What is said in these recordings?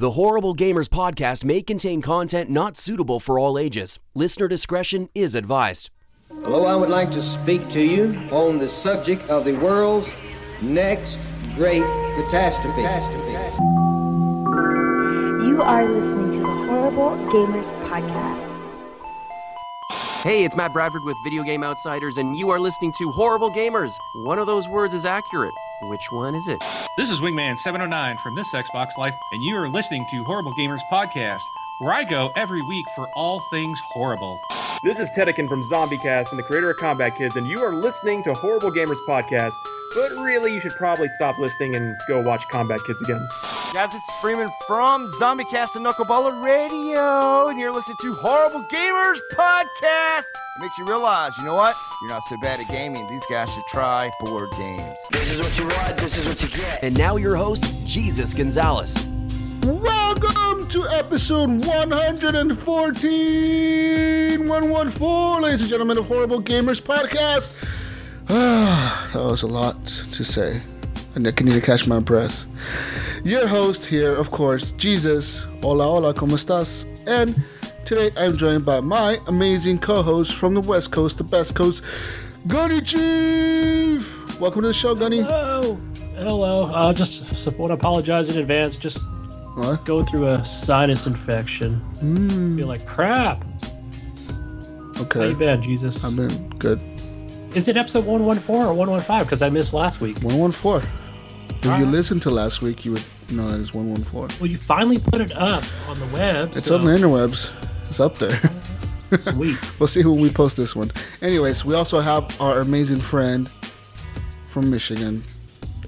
The Horrible Gamers podcast may contain content not suitable for all ages. Listener discretion is advised. Hello, I would like to speak to you on the subject of the world's next great catastrophe. You are listening to the Horrible Gamers Podcast. Hey, it's Matt Bradford with Video Game Outsiders, and you are listening to Horrible Gamers. One of those words is accurate. Which one is it? This is Wingman709 from This Xbox Life, and you are listening to Horrible Gamers Podcast, where I go every week for all things horrible. This is Tedekin from ZombieCast and the creator of Combat Kids, and you are listening to Horrible Gamers Podcast. But really, you should probably stop listening and go watch Combat Kids again. Guys, this is Freeman from ZombieCast and Knuckleballer Radio, and you're listening to Horrible Gamers Podcast. It makes you realize, you know what? You're not so bad at gaming. These guys should try board games. This is what you want, this is what you get. And now your host, Jesus Gonzalez. Welcome to episode 114, 114, ladies and gentlemen, of Horrible Gamers Podcast. Ah, that was a lot to say. And I can need to catch my breath. Your host here, of course, Jesus. Hola, hola, ¿cómo estás? And today I'm joined by my amazing co-host from the West Coast, the best coast, Gunny Chief. Welcome to the show, Gunny. Hello. Hello. Uh, just to apologize in advance. Just What? going through a sinus infection. Hmm. Feel like crap. How Okay. you been, Jesus? I've been good. Is it episode 114 or 115? Because I missed last week. 114. If you Alright. listened to last week, you would know that it's 114. Well, you finally put it up on the web. It's so on the interwebs. It's up there. Sweet. we'll see when we post this one. Anyways, we also have our amazing friend from Michigan,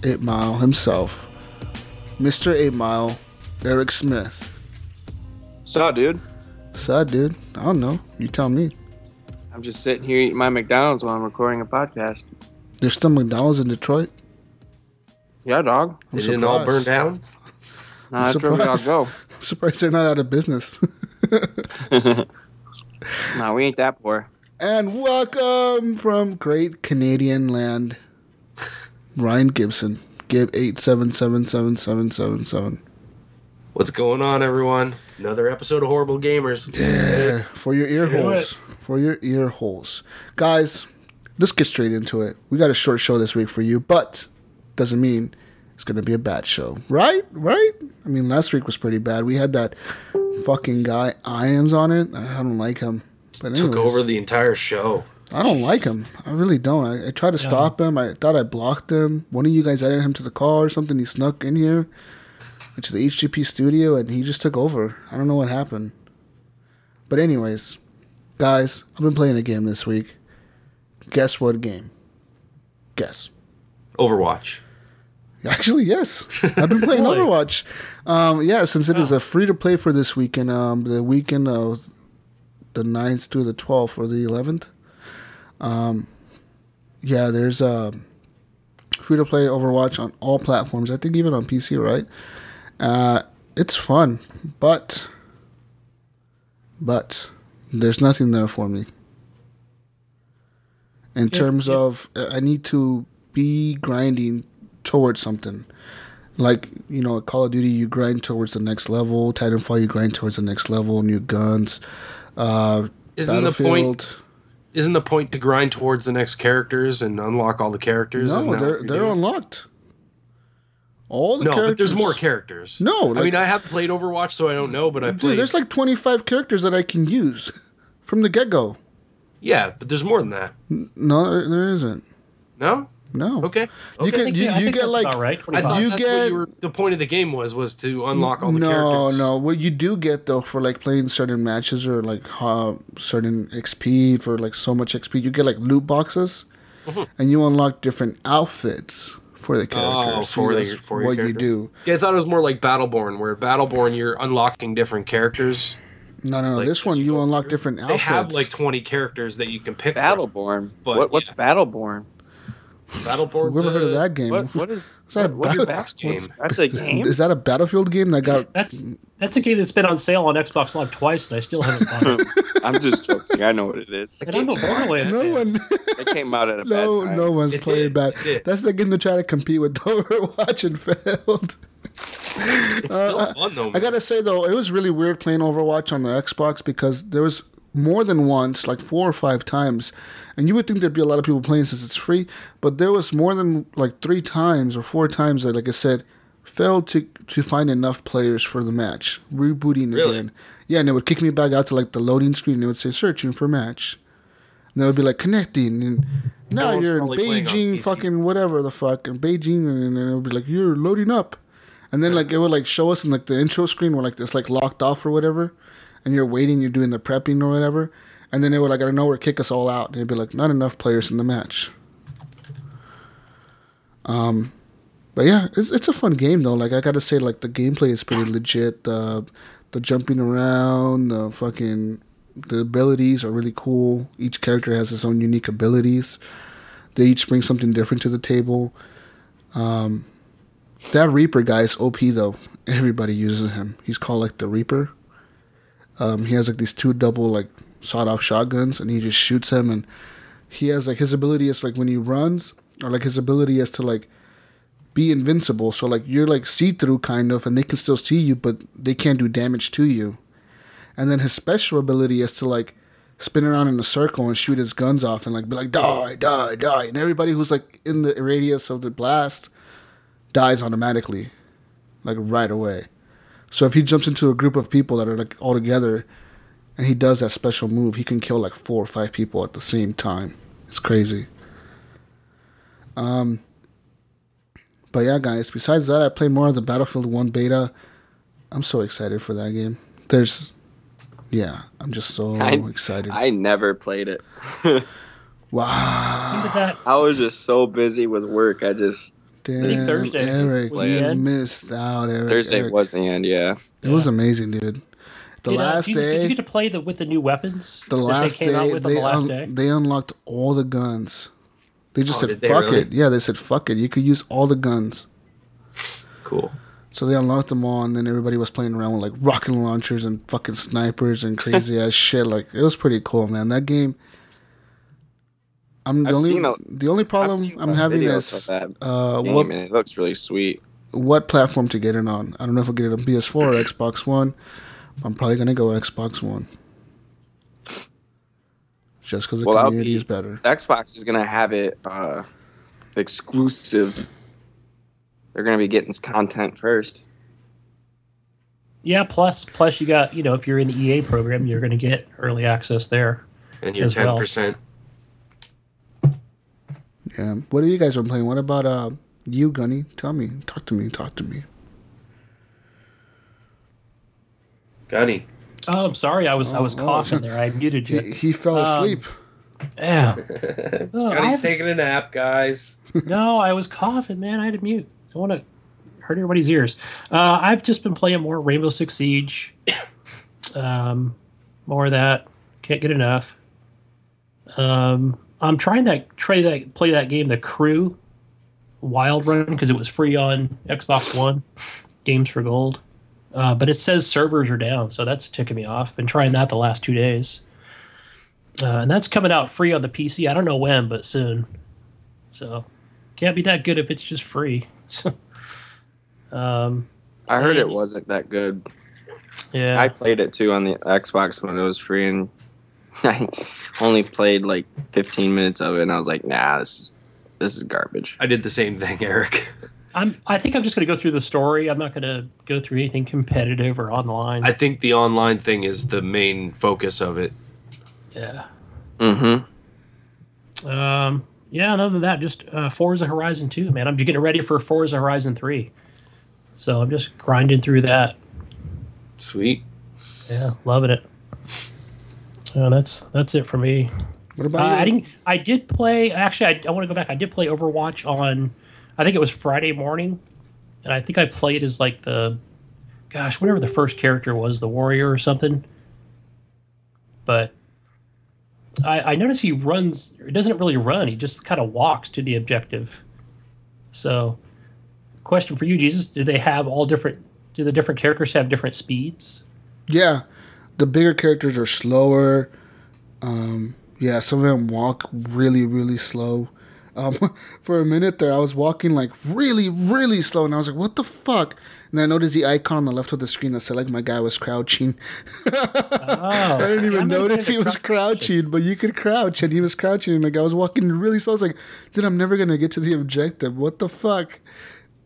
8 Mile himself, Mr. 8 Mile, Eric Smith. So, dude, Sad dude. I don't know. You tell me. I'm just sitting here eating my McDonald's while I'm recording a podcast. There's still McDonald's in Detroit. Yeah, dog. I'm It didn't all burn surprised. down. Nah, that's where we all surprised. go. I'm surprised they're not out of business. Nah, we ain't that poor. and welcome from great Canadian land, Ryan Gibson. Gib eight seven seven seven seven seven seven. What's going on, everyone? Another episode of Horrible Gamers. Yeah, for your ear holes. For your ear holes. Guys, let's get straight into it. We got a short show this week for you, but doesn't mean it's going to be a bad show. Right? Right? I mean, last week was pretty bad. We had that fucking guy, Iams, on it. I don't like him. But Took over the entire show. I don't like him. I really don't. I, I tried to stop him. I thought I blocked him. One of you guys added him to the call or something. He snuck in here into the HGP studio and he just took over. I don't know what happened. But anyways, guys, I've been playing a game this week. Guess what game? Guess. Overwatch. Actually, yes. I've been playing Really? Overwatch. Um, yeah, since it is a free to play for this weekend, um, the weekend of the 9th to the 12th or the 11th. Um, yeah, there's a free to play Overwatch on all platforms. I think even on PC, right? Uh, it's fun, but but there's nothing there for me. In terms of, uh, I need to be grinding towards something. Like, you know, Call of Duty, you grind towards the next level. Titanfall, you grind towards the next level. New guns. Uh, Isn't the point? Isn't the point to grind towards the next characters and unlock all the characters? No, they're they're doing? unlocked. All the No, characters. but there's more characters. No, I mean I have played Overwatch, so I don't know, but I played. Dude, there's like 25 characters that I can use from the get go. yeah, but there's more than that. No, there- there isn't. No. No. Okay. You okay. can think, you, I you get like about right. I thought you that's get- what you were. The point of the game was was to unlock all the no characters. No, no what you do get though for like playing certain matches or like uh, certain XP for like so much XP you get like loot boxes Mm-hmm. and you unlock different outfits for the Oh, characters. for, That's the, for your what you do. Yeah, I thought it was more like Battleborn, where Battleborn you're unlocking different characters. No, no, no. Like, this one you you unlock through. different They outfits. have like 20 characters that you can pick. from. Battleborn. But, what, what's yeah. Battleborn? Battleborn. Whoever heard of that game? What, what is Is that a what, what's your battle- Bax game? That's a game. Is that a Battlefield game that got? That's that's a game that's been on sale on Xbox Live twice, and I still haven't bought it. I'm just joking. I know what it is. And I'm a Borderlands No one, It came out at a no, bad time. no one's It playing did, bad. it did. That's the game to try to compete with Overwatch and failed. It's still Uh, fun though. I gotta say though, it was really weird playing Overwatch on the Xbox because there was more than once, like four or five times, and you would think there'd be a lot of people playing since it's free, but there was more than like three times or four times that, like I said, failed to to find enough players for the match. Rebooting Really? again, yeah, and it would kick me back out to like the loading screen. and It would say searching for match, and it would be like connecting, and now you're in probably playing on Beijing, fucking whatever the fuck, in Beijing, and then it would be like you're loading up. And then like it would like show us in like the intro screen where like it's like locked off or whatever, and you're waiting, you're doing the prepping or whatever, and then they would like out of nowhere kick us all out. And it'd be like not enough players in the match. Um, but yeah, it's it's a fun game though. Like I gotta say, like the gameplay is pretty legit. The the jumping around, the fucking the abilities are really cool. Each character has its own unique abilities. They each bring something different to the table. Um, that Reaper guy is OP though. Everybody uses him. He's called like the Reaper. Um, he has like these two double like sawed off shotguns, and he just shoots them. And he has like his ability is like when he runs, or like his ability is to like be invincible. So like you're like see through kind of, and they can still see you, but they can't do damage to you. And then his special ability is to like spin around in a circle and shoot his guns off and like be like die, die, die, and everybody who's like in the radius of the blast dies automatically, like right away. So if he jumps into a group of people that are like all together, and he does that special move, he can kill like four or five people at the same time. It's crazy. Um. But yeah, guys. Besides that, I played more of the Battlefield One beta. I'm so excited for that game. There's, yeah, I'm just so I, excited. I never played it. wow. I was just so busy with work. I just Damn, Thursday Eric, was the you end. missed out. Eric, Thursday Eric. was the end. Yeah, It was amazing, dude. The Did, uh, last did you, day, Did you get to play the with the new weapons? the last they day, they the last un- day. they unlocked all the guns. They just Oh, said they fuck really? it. Yeah, they said fuck it. You could use all the guns. Cool. So they unlocked them all, and then everybody was playing around with like rocket launchers and fucking snipers and crazy ass shit. Like it was pretty cool, man. That game. I'm the I've only seen a- the only problem I'm having is uh, what and it looks really sweet. what platform to get it on. I don't know if I'll get it on PS4 or Xbox One. I'm probably gonna go Xbox One. Just because the Well, community be- is better. Xbox is gonna have it uh, exclusive. They're gonna be getting content first. Yeah, plus plus you got you know if you're in the EA program, you're going to get early access there. And you're as ten well. percent. Yeah. What have you guys been playing? What about uh you, Gunny? Tell me. Talk to me. Talk to me. Gunny. Oh, I'm sorry, I was I was Oh, oh. coughing there. I muted you. He, he fell Um, asleep. Yeah. Oh, I Gunny's haven't- taking a nap, guys. no, I was coughing, man. I had to mute. I don't want to hurt everybody's ears. Uh, I've just been playing more Rainbow Six Siege. um, more of that. Can't get enough. Um, I'm trying that try that play that game, The Crew Wild Run, because it was free on Xbox One. Games for Gold. Uh, but it says servers are down, so that's ticking me off. Been trying that the last two days. Uh, and that's coming out free on the PC. I don't know when, but soon. So can't be that good if it's just free. um, I heard it wasn't that good. Yeah. I played it too on the Xbox when it was free, and I only played like 15 minutes of it, and I was like, "Nah, this is this is garbage." I did the same thing, Eric. I'm. I think I'm just going to go through the story. I'm not going to go through anything competitive or online. I think the online thing is the main focus of it. yeah. Mm-hmm. Um. Yeah. And other than that, just uh, Forza Horizon 2, man. I'm getting ready for Forza Horizon 3. So I'm just grinding through that. Sweet. Yeah, loving it. Uh, that's that's it for me. What Uh, about I didn't. I did play. Actually, I, I want to go back. I did play Overwatch on. I think it was Friday morning, and I think I played as like the, gosh, whatever the first character was, the warrior or something. But I, I noticed he runs. He doesn't really run. He just kind of walks to the objective. So, question for you, Jesus: Do they have all different? Do the different characters have different speeds? Yeah, the bigger characters are slower. Um, yeah, some of them walk really, really slow, um, for a minute there, I was walking like really, really slow, and I was like, "What the fuck?" And I noticed the icon on the left of the screen that said like my guy was crouching. I didn't even notice he was crouching, but you could crouch, and he was crouching, and like I was walking really slow. I was like, "Dude, I'm never gonna get to the objective. What the fuck?"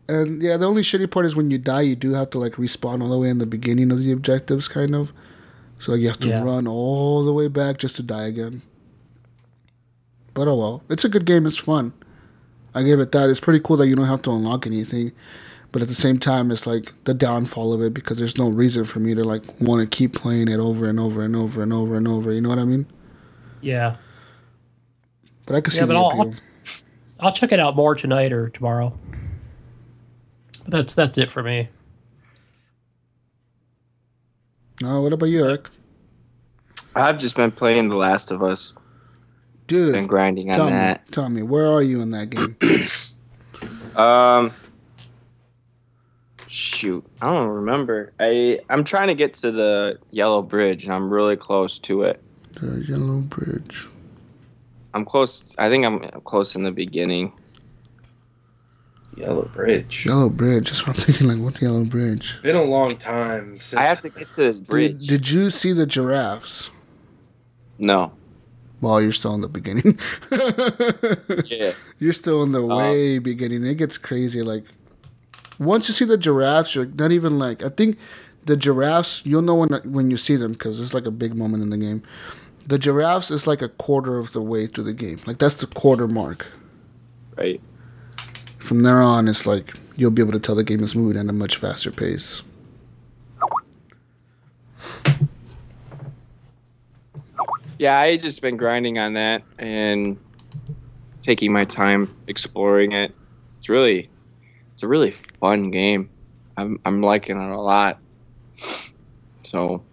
And yeah, the only shitty part is when you die, you do have to like respawn all the way in the beginning of the objectives, kind of. So like you have to Yeah. run all the way back just to die again. But oh well, it's a good game. It's fun. I give it that. It's pretty cool that you don't have to unlock anything, but at the same time, it's like the downfall of it because there's no reason for me to like want to keep playing it over and over and over and over and over. You know what I mean? Yeah. But I can see Yeah, but the I'll, appeal. I'll I'll check it out more tonight or tomorrow. But that's that's it for me. Oh, what about you, Eric? I've just been playing The Last of Us. Dude, Been grinding on tell that. me, tell me, where are you in that game? Um, shoot, I don't remember. I I'm trying to get to the Yellow Bridge, and I'm really close to it. the Yellow Bridge. I'm close. I think I'm close in the beginning. Yellow Bridge. Yellow Bridge. That's what I'm thinking. Like, what Yellow Bridge? Been a long time since I have to get to this Did, bridge. did you see the giraffes? No. Well, you're still in the beginning. Yeah. You're still in the Uh, way beginning. It gets crazy. Like once you see the giraffes, you're not even like. I think the giraffes. You'll know when when you see them because it's like a big moment in the game. The giraffes is like a quarter of the way through the game. Like that's the quarter mark. Right. From there on, it's like you'll be able to tell the game is moving at a much faster pace. Yeah, I just been grinding on that and taking my time exploring it. It's really, it's a really fun game. I'm I'm liking it a lot. So,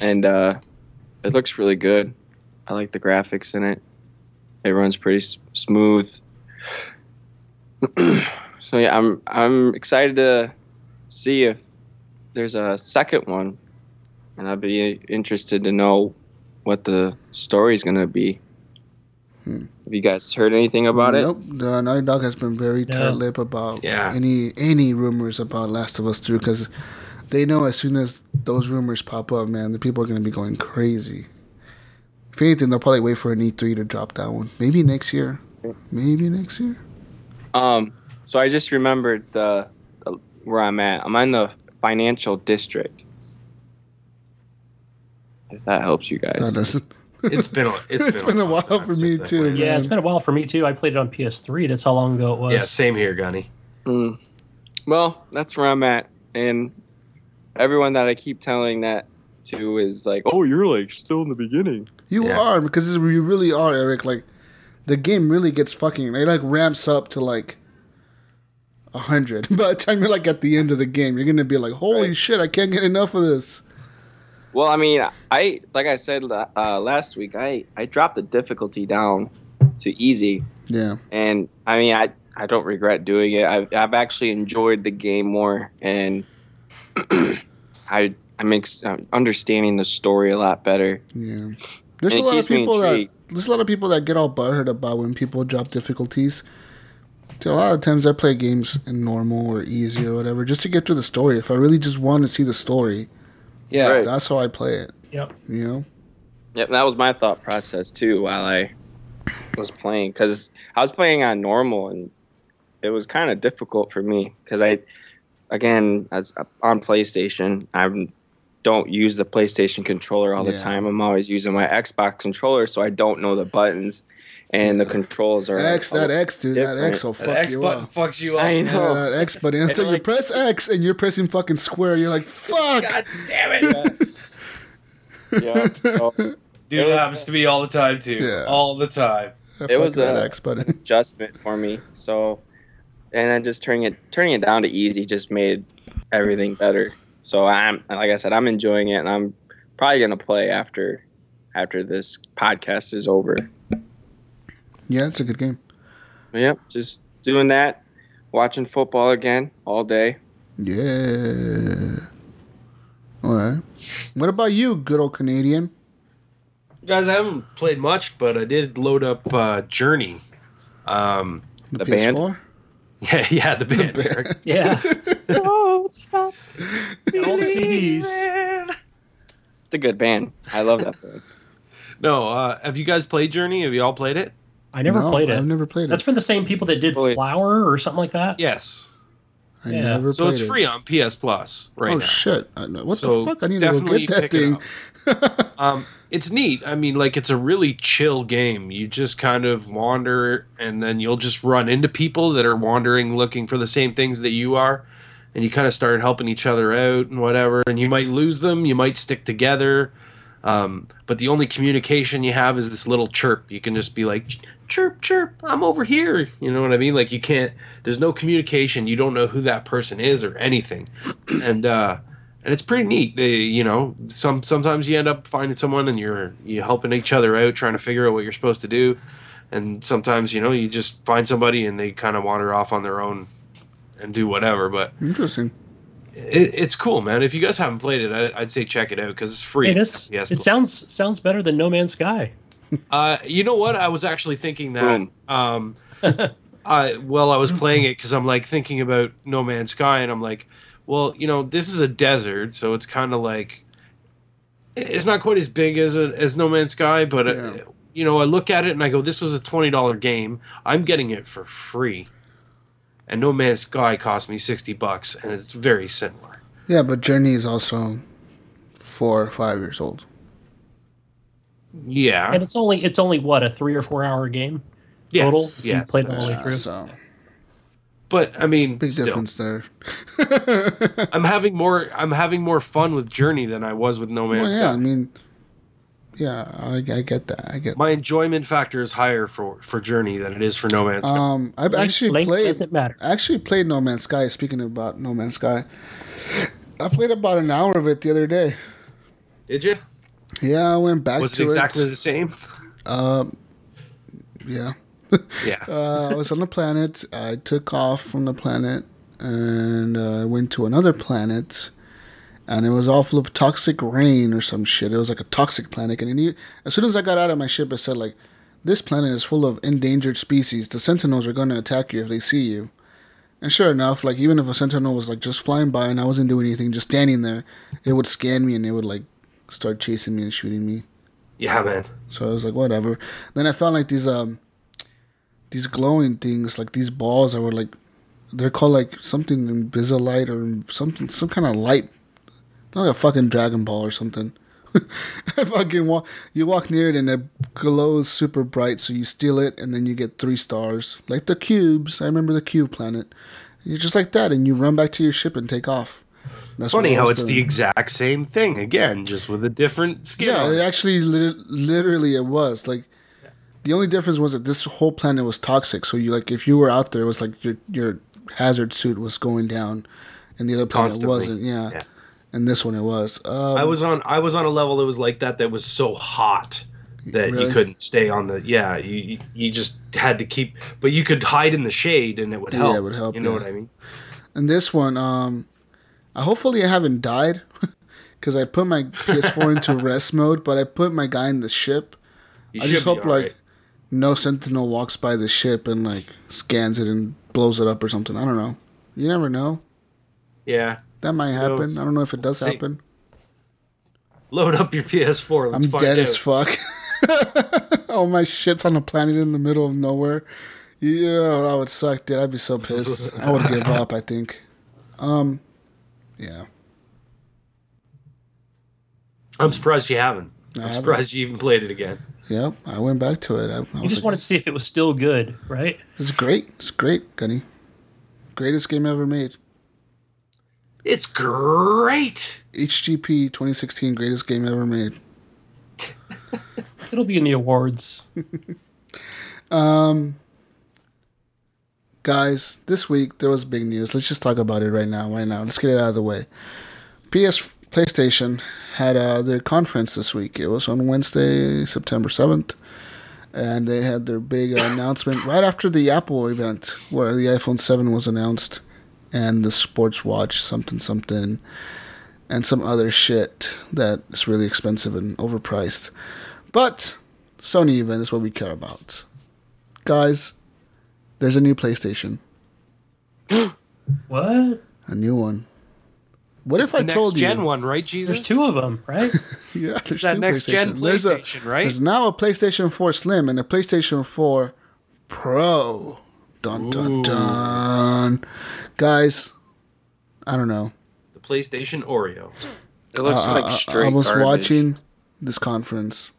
and uh, it looks really good. I like the graphics in it. It runs pretty s- smooth. so yeah, I'm I'm excited to see if there's a second one and I'd be interested to know what the story's gonna be. Have you guys heard anything about it? Nope. The Naughty Dog has been very No. tight-lipped about Yeah. any any rumors about Last of Us 2 because they know as soon as those rumors pop up, man, the people are going to be going crazy. If anything, they'll probably wait for an E3 to drop that one. Maybe next year. Maybe next year. Um, so I just remembered the, the where I'm at. I'm in the financial district. If that helps you guys. That doesn't. It's been a it's, It's been a while for me too. Yeah, it's been a while for me too. I played it on PS3. That's how long ago it was. Yeah, same here, Gunny. Mm. Well, that's where I'm at, and everyone that I keep telling that to is like, "Oh, you're like still in the beginning." You are because you really are, Eric. Like the game really gets fucking. It like ramps up to like a hundred. By the time you're like at the end of the game, you're gonna be like, "Holy shit! I can't get enough of this." Well, I mean, I like I said uh, last week, I I dropped the difficulty down to easy, Yeah. and I mean, I I don't regret doing it. I've I've actually enjoyed the game more, and I I'm ex- understanding the story a lot better. Yeah. There's And a lot of people that there's a lot of people that get all butthurt about when people drop difficulties. Dude, a lot of times I play games in normal or easy or whatever just to get through the story. If I really just want to see the story, Yeah. Right. that's how I play it. Yep. You know. Yep, that was my thought process too while I was playing because I was playing on normal and it was kind of difficult for me because I, again, as on PlayStation, I don't use the PlayStation controller all Yeah. the time. I'm always using my Xbox controller, so I don't know the buttons and the controls are X that X dude, that X will different. fuck X you button up. fucks you up. I know. Yeah, that X button. Until you press X and you're pressing fucking square, you're like, fuck. God damn it. Yeah, so Dude, It it was- happens to me all the time too. Yeah. All the time. I it was that a X button. adjustment for me. So, and then just turning it turning it down to easy just made everything better. So I'm like I said, I'm enjoying it, and I'm probably gonna play after after this podcast is over. Yeah, it's a good game. But yep, just doing that, watching football again all day. Yeah. All right. What about you, good old Canadian? Guys, I haven't played much, but I did load up uh, Journey. Um, The The band? PS4? Yeah, yeah, the band. Eric. Yeah. Don't stop. All the CDs. It's a good band. I love that band. No, uh, have you guys played Journey? Have you all played it? I never No, played it. I've never played it. That's it. from the same people that did Flower or something like that. Yes. I Yeah. never So played it's it. free on PS Plus right oh now. shit! What So the fuck? I need to go definitely get that pick it thing. um, it's neat. I mean, like it's a really chill game. You just kind of wander, and then you'll just run into people that are wandering, looking for the same things that you are, and you kind of start helping each other out and whatever. And you might lose them, you might stick together, um, but the only communication you have is this little chirp. You can just be like. Chirp, chirp, I'm over here. You know what I mean? Like, you can't, there's no communication. You don't know who that person is or anything. And, uh, and it's pretty neat. They, you know, some sometimes you end up finding someone and you're you helping each other out, trying to figure out what you're supposed to do, and sometimes you know you just find somebody and they kind of wander off on their own and do whatever. But Interesting. It, it's cool, man. If you guys haven't played it, I, I'd say check it out because it's free. It is. Yes, it sounds sounds better than No Man's Sky. Uh, you know what? I was actually thinking that. Um, I well, I was playing it because I'm like thinking about No Man's Sky, and I'm like, well, you know, this is a desert, so it's kind of like it's not quite as big as a, as No Man's Sky, but uh, you know, I look at it and I go, this was a twenty dollar game. I'm getting it for free, and No Man's Sky cost me sixty bucks, and it's very similar. Yeah, but Journey is also four or five years old. Yeah, And it's only it's only what a three or four hour game Yes, total. if you yes. played it all the way Yeah, through. so but I mean, big still. difference there. I'm having more. I'm having more fun with Journey than I was with No Well, Man's yeah, Sky. I mean, yeah, I, I get that. I get. My enjoyment factor is higher for for Journey than it is for No Man's Sky. Um, I've Length- actually length played. doesn't matter. I actually played No Man's Sky. Speaking about No Man's Sky, I played about an hour of it the other day. Did you? Yeah, I went back Was it exactly it. the same? Um, yeah. Yeah. uh, I was on the planet. I took off from the planet and uh, went to another planet, and it was all full of toxic rain or some shit. It was like a toxic planet, and as soon as I got out of my ship, it said like, "This planet is full of endangered species. The Sentinels are going to attack you if they see you." And sure enough, like even if a Sentinel was like just flying by and I wasn't doing anything, just standing there, it would scan me and it would like start chasing me and shooting me. Yeah, man. So I was like, whatever. Then I found like these um these glowing things, like these balls that were like they're called like something Invisalite or something some kind of light like a fucking Dragon Ball or something. I fucking walk you walk near it and it glows super bright, so you steal it and then you get three stars. Like the cubes. I remember the cube planet. You're just like that and you run back to your ship and take off. That's Funny how it's the exact same thing again, just with a different skin. Yeah, it actually lit- literally it was like the only difference was that this whole planet was toxic. So you like if you were out there, it was like your your hazard suit was going down, and the other planet Constantly. wasn't. Yeah. Yeah. And this one it was. Um, I was on. I was on a level that was like that. That was so hot that Really? you couldn't stay on the. Yeah, you you- just had to keep. But you could hide in the shade, and it would Yeah, help. it would help, You know yeah. what I mean? And this one, um, I hopefully I haven't died because I put my PS4 into rest mode, but I put my guy in the ship. You I just hope like no sentinel walks by the ship and like scans it and blows it up or something. I don't know. You never know. Yeah. That might happen. knows? I don't know if it does see. happen. Load up your PS4. Let's I'm find dead out. as fuck. All my shit's on a planet in the middle of nowhere. Yeah, that would suck, dude. I'd be so pissed. I would give up. I think. Um, yeah. I'm surprised you haven't. I I'm haven't. surprised you even played it again. Yep. I went back to it. I, I You just like, wanted to see if it was still good, right? it's great. It's great, Gunny. Greatest game ever made. It's great. HGP 2016, greatest game ever made. It'll be in the awards. Um, guys, this week there was big news. Let's just talk about it right now. Right now, let's get it out of the way. PS PlayStation had uh, their conference this week. It was on Wednesday, September seventh, and they had their big uh, announcement right after the Apple event, where the iPhone Seven was announced, and the sports watch something something, and some other shit that is really expensive and overpriced. But Sony event is what we care about. Guys, there's a new PlayStation. What? A new one. What if the I next told gen one, right? Jesus. There's two of them, right? Yeah, there's that two next gen PlayStation. There's a- PlayStation, right? There's now a PlayStation 4 Slim and a PlayStation 4 Pro. Dun dun dun. Guys, I don't know. The PlayStation Oreo. It looks Uh, like I- I- straight I was garbage. watching this conference.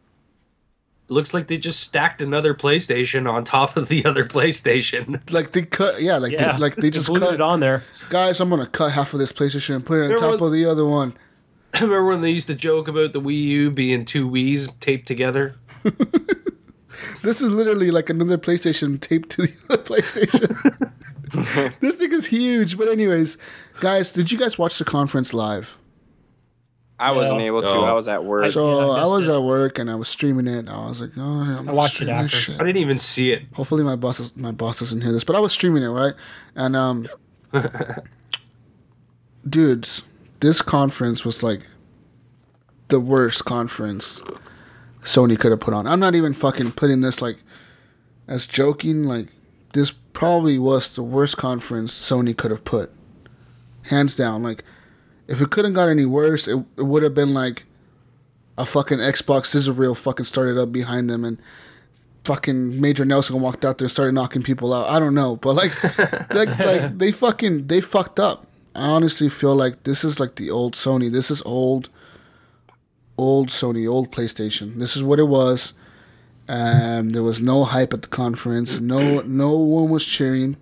It looks like they just stacked another PlayStation on top of the other PlayStation. Like they cut, yeah, like Yeah, they, like they they just glued cut it on there. Guys, I'm gonna cut half of this PlayStation and put it on Remember top when- of the other one. Remember when they used to joke about the Wii U being two Wii's taped together? This is literally like another PlayStation taped to the other PlayStation. this thing is huge. But anyways, guys, did you guys watch the conference live? I wasn't No. able to. No. I was at work. So I I, was it. at work and I was streaming it. I was like, oh, I'm gonna watched it stream this after. shit. I didn't even see it. Hopefully my boss is, my boss doesn't hear this, but I was streaming it right, and um, dudes, this conference was like the worst conference Sony could have put on. I'm not even fucking putting this like as joking. Like this probably was the worst conference Sony could have put, hands down. Like if it couldn't got any worse, it, it would have been like a fucking Xbox scissor reel fucking started up behind them and fucking Major Nelson walked out there and started knocking people out. I don't know, but like, like, like they fucking they fucked up. I honestly feel like this is like the old Sony. This is old, old Sony, old PlayStation. This is what it was. Um, there was no hype at the conference. No, no one was cheering.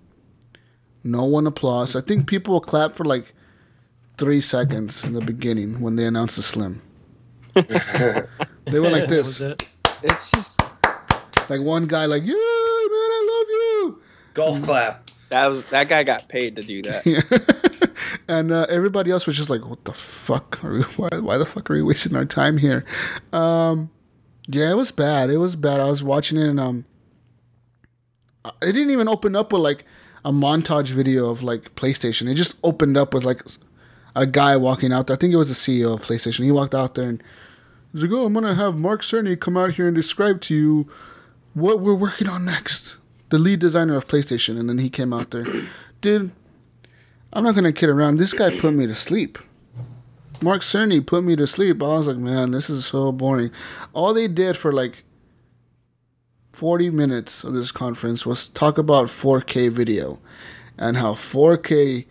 No one applause. I think people clapped for like three seconds in the beginning when they announced the Slim. they went like this. it. It's just Like one guy, like, yeah, man, I love you. Golf clap. That was that guy got paid to do that. and uh, everybody else was just like, "What the fuck? Are we, why, why the fuck are we wasting our time here?" Um, yeah, it was bad. It was bad. I was watching it, and um, it didn't even open up with like a montage video of like PlayStation. It just opened up with like a guy walking out there. I think it was the CEO of PlayStation. He walked out there and he's like, "Oh, I'm gonna have Mark Cerny come out here and describe to you what we're working on next." The lead designer of PlayStation, and then he came out there, dude. I'm not gonna kid around. This guy put me to sleep. Mark Cerny put me to sleep. I was like, man, this is so boring. All they did for like 40 minutes of this conference was talk about 4K video and how 4K,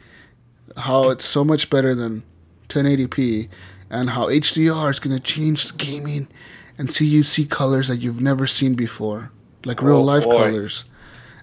how it's so much better than 1080p, and how HDR is gonna change gaming and see you see colors that you've never seen before, like real Oh, life boy. colors,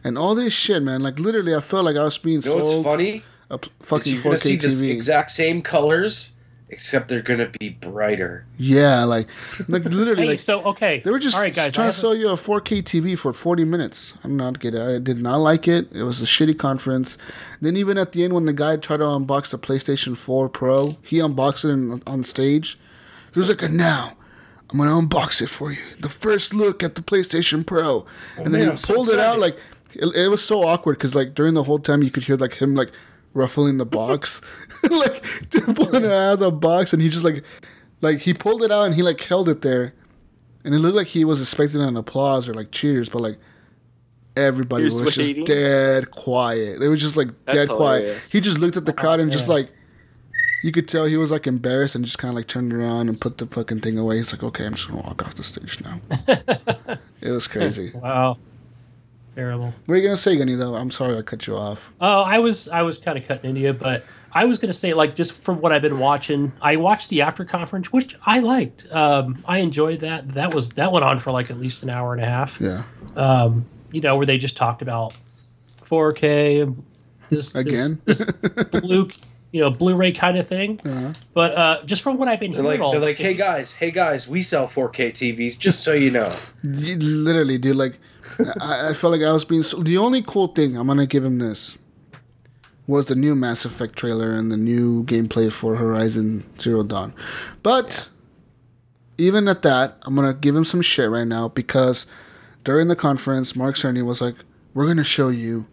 and all this shit, man. Like literally, I felt like I was being You know what's sold funny? a p- fucking you're gonna see 4K this TV. exact same colors, except they're gonna be brighter. Yeah, like, like literally, Hey, like so okay. they were just all right, guys. I trying to sell you a 4K TV for 40 minutes. I'm not get it. I did not like it. It was a shitty conference. Then even at the end, when the guy tried to unbox the PlayStation 4 Pro, he unboxed it in, on stage. He was like, "And now, I'm gonna unbox it for you. The first look at the PlayStation Pro." Oh, and then man, he I'm so pulled it out like it, it was so awkward because like during the whole time you could hear like him like ruffling the box, like pulling it out of the box, and he just like like he pulled it out and he like held it there, and it looked like he was expecting an applause or like cheers, but like everybody He was, was just dead quiet. It was just like That's dead quiet. He just looked at the oh, crowd and just like you could tell he was like embarrassed and just kind of like turned around and put the fucking thing away. He's like, okay, I'm just gonna walk off the stage now. it was crazy. Wow. Terrible. What are you gonna say, Gunny? Though I'm sorry I cut you off. Oh, I was I was kind of cutting into you, but I was going to say like just from what I've been watching, I watched the after conference, which I liked. Um, I enjoyed that. That was that went on for like at least an hour and a half. Yeah. Um, you know, where they just talked about 4K and this Again? this, this blue, you know, Blu-ray kind of thing. Uh-huh. But uh, just from what I've been They're hearing, like, all they're like, hey guys, hey guys, we sell 4K TVs, just so you know. Y- Literally, dude. Like, I, I felt like I was being. So, the only cool thing I'm gonna give him this was the new Mass Effect trailer and the new gameplay for Horizon Zero Dawn. But even at that, I'm gonna give him some shit right now because during the conference, Mark Cerny was like, "We're gonna show you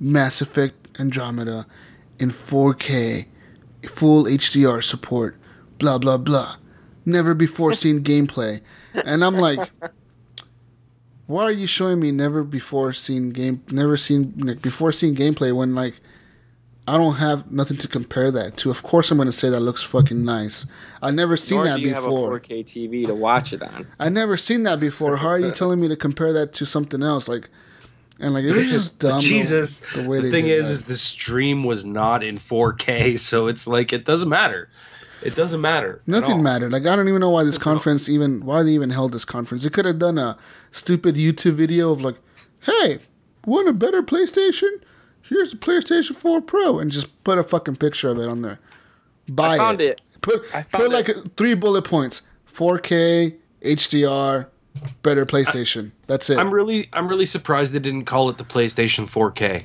Mass Effect Andromeda in 4K, full HDR support, blah blah blah." never before seen gameplay, and I'm like, why are you showing me never before seen game, never seen like, before seen gameplay when like I don't have nothing to compare that to. Of course, I'm gonna say that looks fucking nice. I've never seen Nor that do you before. have a 4K TV to watch it on. I never seen that before. How are you telling me to compare that to something else? Like, and like it was just dumb. the- Jesus. the, way the they thing did is, that. is the stream was not in 4K, so it's like it doesn't matter. It doesn't matter. Nothing mattered. Like I don't even know why this conference even why they even held this conference. They could have done a stupid YouTube video of like, "Hey, want a better PlayStation? Here's the PlayStation 4 Pro," and just put a fucking picture of it on there. Buy I found it. Put I put like it. three bullet points: 4K, HDR, better PlayStation. That's it. I'm really, I'm really surprised they didn't call it the PlayStation 4K.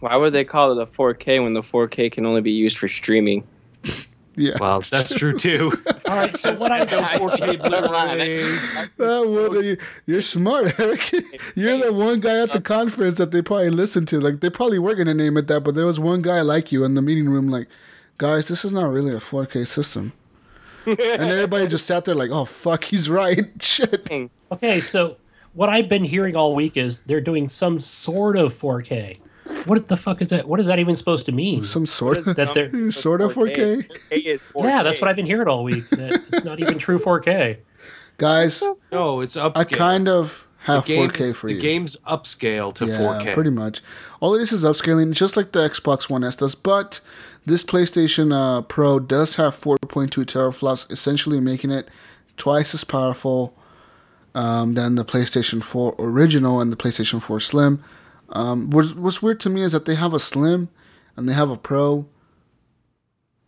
Why would they call it a 4K when the 4K can only be used for streaming? yeah. Well, that's true too. All right, so what I 4K Blu-rays. That would- you- you're smart, Eric. You're the one guy at the uh, conference that they probably listened to. Like they probably were gonna name it that, but there was one guy like you in the meeting room, like, guys, this is not really a 4K system. and everybody just sat there like, oh fuck, he's right. Shit. Okay, so what I've been hearing all week is they're doing some sort of 4K. What the fuck is that? What is that even supposed to mean? Some sort of That they're- sort of 4K. 4K is 4K. Yeah, that's what I've been hearing all week. That it's not even true 4K. Guys, No, it's upscale. I kind of have game's, 4K for the you. game's upscale to yeah, 4K. pretty much. All of this is upscaling, just like the Xbox One S does. But this PlayStation uh, Pro does have 4.2 teraflops, essentially making it twice as powerful um, than the PlayStation 4 original and the PlayStation 4 Slim. Um, what's, what's weird to me is that they have a Slim and they have a Pro.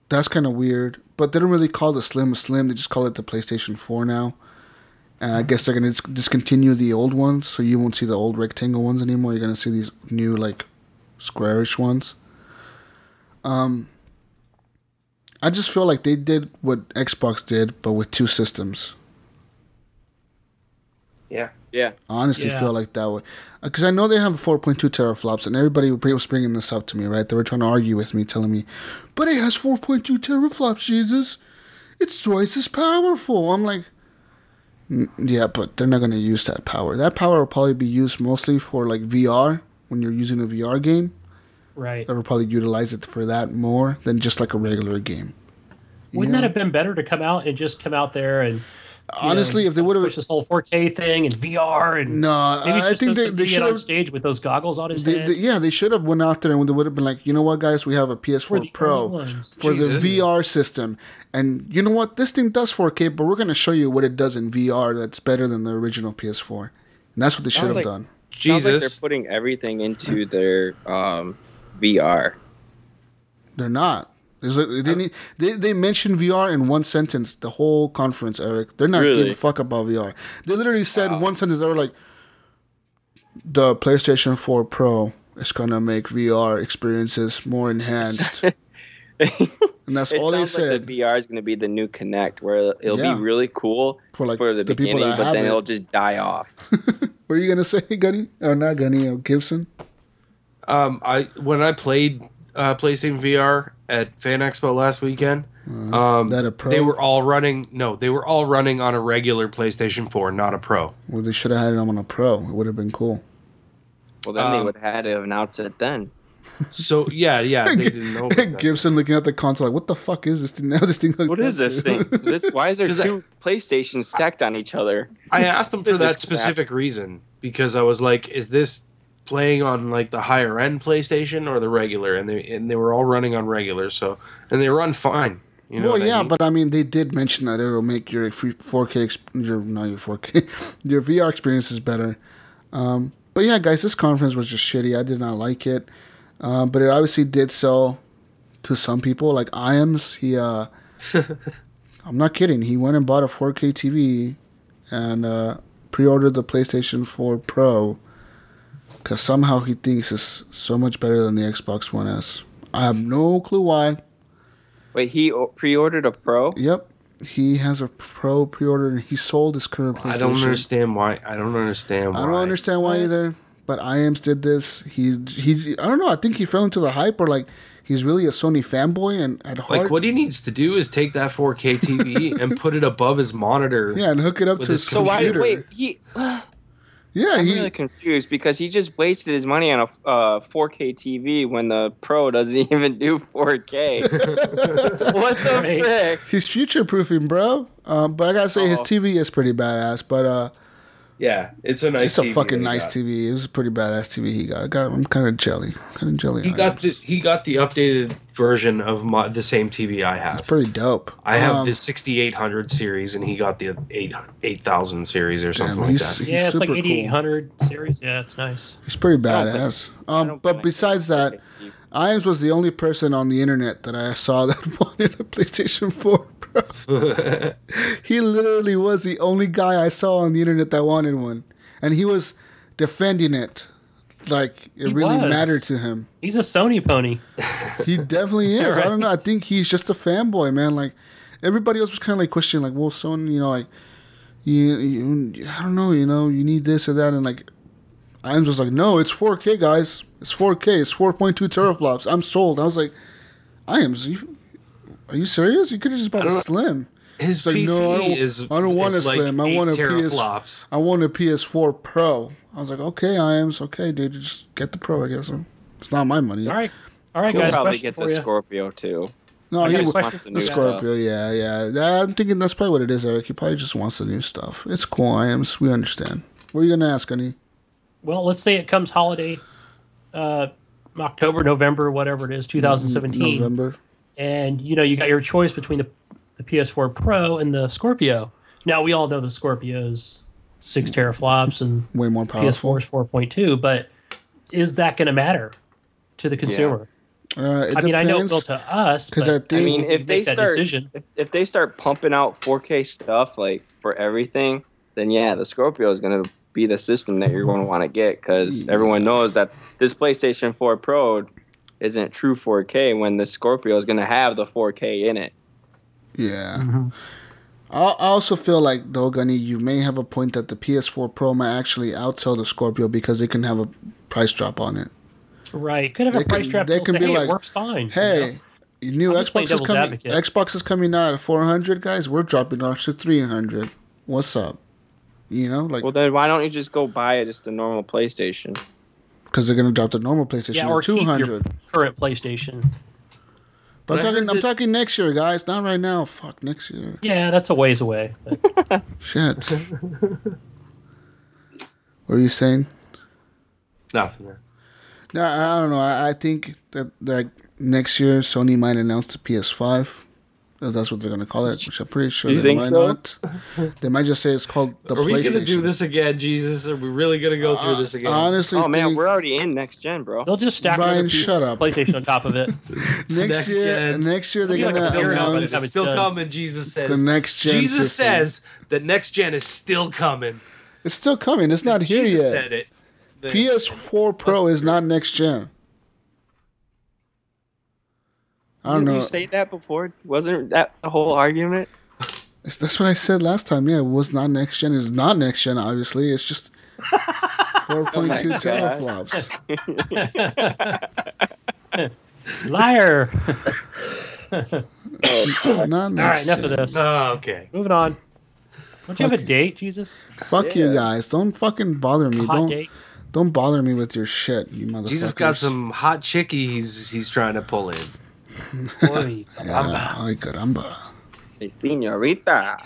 That's kind of weird, but they don't really call the Slim a Slim. They just call it the PlayStation 4 now. And I guess they're gonna dis- discontinue the old ones, so you won't see the old rectangle ones anymore. You're gonna see these new like squarish ones. Um, I just feel like they did what Xbox did, but with two systems. Yeah. Yeah. I honestly Yeah. feel like that way, because I know they have 4.2 teraflops, and everybody was bringing this up to me, right? They were trying to argue with me, telling me, "But it has 4.2 teraflops, Jesus! It's twice as powerful." I'm like, "Mm, yeah, but they're not gonna use that power. That power will probably be used mostly for like VR when you're using a VR game. Right. They will probably utilize it for that more than just like a regular game. Wouldn't that have been better to come out and just come out there and you Honestly, if they would have push this whole 4K thing and VR and No, maybe I just think they, they Sofia should on have. stage with those goggles on his They, head. they- yeah, they should have went out there and they would have been like, you know what, guys, we have a PS4 We're Pro for Jesus. the VR system, and you know what, this thing does 4K, but we're going to show you what it does in VR that's better than the original PS4, and that's what they should have like- done. Sounds like they're putting everything into their um, VR. They're not. There's like, they, didn't, they they mentioned VR in one sentence the whole conference, Eric. They're not Really? giving a fuck about VR. They literally said one sentence. They were like, "The PlayStation 4 Pro is gonna make VR experiences more enhanced," and that's it all they said. like the VR is going to be the new Kinect, where it'll Yeah. be really cool For, like, for the, the people beginning, but then it. it'll just die off. What are you gonna say, Gunny? Or not Gunny? Or Gibson? Um, I when I played uh, PlayStation VR at Fan Expo last weekend, um, Uh, that a Pro? they were all running. No, they were all running on a regular PlayStation 4, not a Pro. Well, they should have had it on a Pro. It would have been cool. Well, then they Um, would have had to announce it then. So yeah, yeah, they didn't know. About that. Gibson looking at the console like, "What the fuck is this thing?" Now this thing. What is this thing? This why is there 'Cause I- two PlayStations stacked on each other? I asked them for This is that crap. specific reason because I was like, "Is this playing on like the higher end PlayStation or the regular?" And they and they were all running on regular, so and they run fine. You know well, what I yeah, mean? but I mean, they did mention that it'll make your free 4K, ex- your not your 4K, your VR experiences better. Um, but yeah, guys, this conference was just shitty. I did not like it, uh, but it obviously did sell to some people. Like Iams, he, uh, I'm not kidding. He went and bought a 4K TV and uh, pre-ordered the PlayStation 4 Pro because somehow he thinks it's so much better than the Xbox One S. I have no clue why. Wait, he pre-ordered a Pro? Yep. He has a pro pre-order and he sold his current PlayStation. I don't understand why. I don't understand why. I don't understand why either. but IAMS did this. He he. I don't know. I think he fell into the hype, or like he's really a Sony fanboy, and at heart, Like what he needs to do is take that 4K TV and put it above his monitor. yeah, and hook it up to his his So why? computer. Wait, he. Yeah, I'm he. really confused because he just wasted his money on a uh, 4K TV when the Pro doesn't even do 4K. what the Right. frick? He's future proofing, bro. Um, but I gotta say, his Oh. TV is pretty badass. But uh, Yeah, it's a nice. it's a TV fucking nice got. TV. It was a pretty badass TV he got. I got I'm kind of jelly, kind of jelly. He on got the he got the updated version of my, the same TV I have. It's pretty dope. I have Um, the 6800 series, and he got the 8 8000 series or something Damn, like that. Yeah, it's like super cool. 8800 series. Yeah, it's nice. He's pretty I don't badass. Um, but besides that, 4K. Iams was the only person on the internet that I saw that wanted a PlayStation 4, bro. he literally was the only guy I saw on the internet that wanted one. And he was defending it like it He really was. mattered to him. He's a Sony pony. He definitely is. I don't know. I think he's just a fanboy, man. Like everybody else was kind of like questioning, like, well, Sony, you know, like, you, you, I don't know, you know, you need this or that, and like, I'm just like, no, it's 4K, guys. It's 4K. It's 4.2 teraflops. I'm sold. I was like, I am. You, are you serious? You could have just bought a don't- slim. His like, PC no, I don't, is I don't want a is like slim. I want a PS. teraflops. I want a PS4 Pro. I was like, okay, I am. Okay, dude, just get the Pro. I guess it's not my money. All right, all right, He'll guys. probably get the you. Scorpio too. No, I he got a w- question wants the for the new you. stuff. Scorpio, yeah, yeah. I'm thinking that's probably what it is, Eric. He probably just wants the new stuff. It's cool, I am. We understand. What are you gonna ask, honey? Well, let's say it comes holiday, uh, October, November, whatever it is, 2017, November. And you know you got your choice between the the PS4 Pro and the Scorpio. Now we all know the Scorpio's six teraflops and Way more powerful. PS4 is 4.2, but is that going to matter to the consumer? Uh, it I mean, I know it depends, will to us, 'cause but I I mean, if they start decision, if, if they start pumping out 4K stuff like for everything, then yeah, the Scorpio is going to be the system that you're going to want to get because everyone knows that this PlayStation 4 Pro isn't true 4K when the Scorpio is going to have the 4K in it. Yeah. Mm-hmm. I I also feel like though, Gunny, you may have a point that the PS4 Pro might actually outsell the Scorpio because it can have a price drop on it. right? Could have a They price can- drop. they They'll can say, be hey, like, it works fine. you know? Hey, new I'm Xbox is coming. advocate. Xbox is coming out at 400, guys. We're dropping ours to 300. What's up? You know, like Well, then why don't you just go buy it just a normal PlayStation? Because they're gonna drop the normal PlayStation yeah, at or keep 200. your current PlayStation. But I'm talking, I'm that- talking next year, guys. Not right now. Fuck next year. Yeah, that's a ways away. Shit. what are you saying? Nothing. No, I I don't know. I, I think that like next year Sony might announce the PS5. If that's what they're gonna call it, which I'm pretty sure You they think might so? not. They might just say it's called the PlayStation. Are we gonna do this again, Jesus? Are we really gonna go through this again? Honestly, Oh man, think we're already in next gen, bro. They'll just stack Brian, another shut up. PlayStation on top of it. next, Next year. gen. Next year they're gonna like a announce it's how It's it's still coming. Jesus says. the next gen. Jesus system. says that next gen is still coming. it's still coming. It's not here Jesus yet. said it. The- PS4 Pro is not next gen. I don't you, know. You stated that before. Wasn't that the whole argument? It's, that's what I said last time. Yeah, it was not next gen. It's not next gen. Obviously, it's just 4.2 teraflops. Liar. It's not next right, enough gen. of this. Oh, okay. Moving on. Don't you have a date, Jesus? Fuck you guys! Don't fucking bother me. Hot don't date? don't bother me with your shit, you motherfuckers. Jesus got some hot chickie he's, he's trying to pull in. Boy, Yeah, ay caramba. Hey, senorita.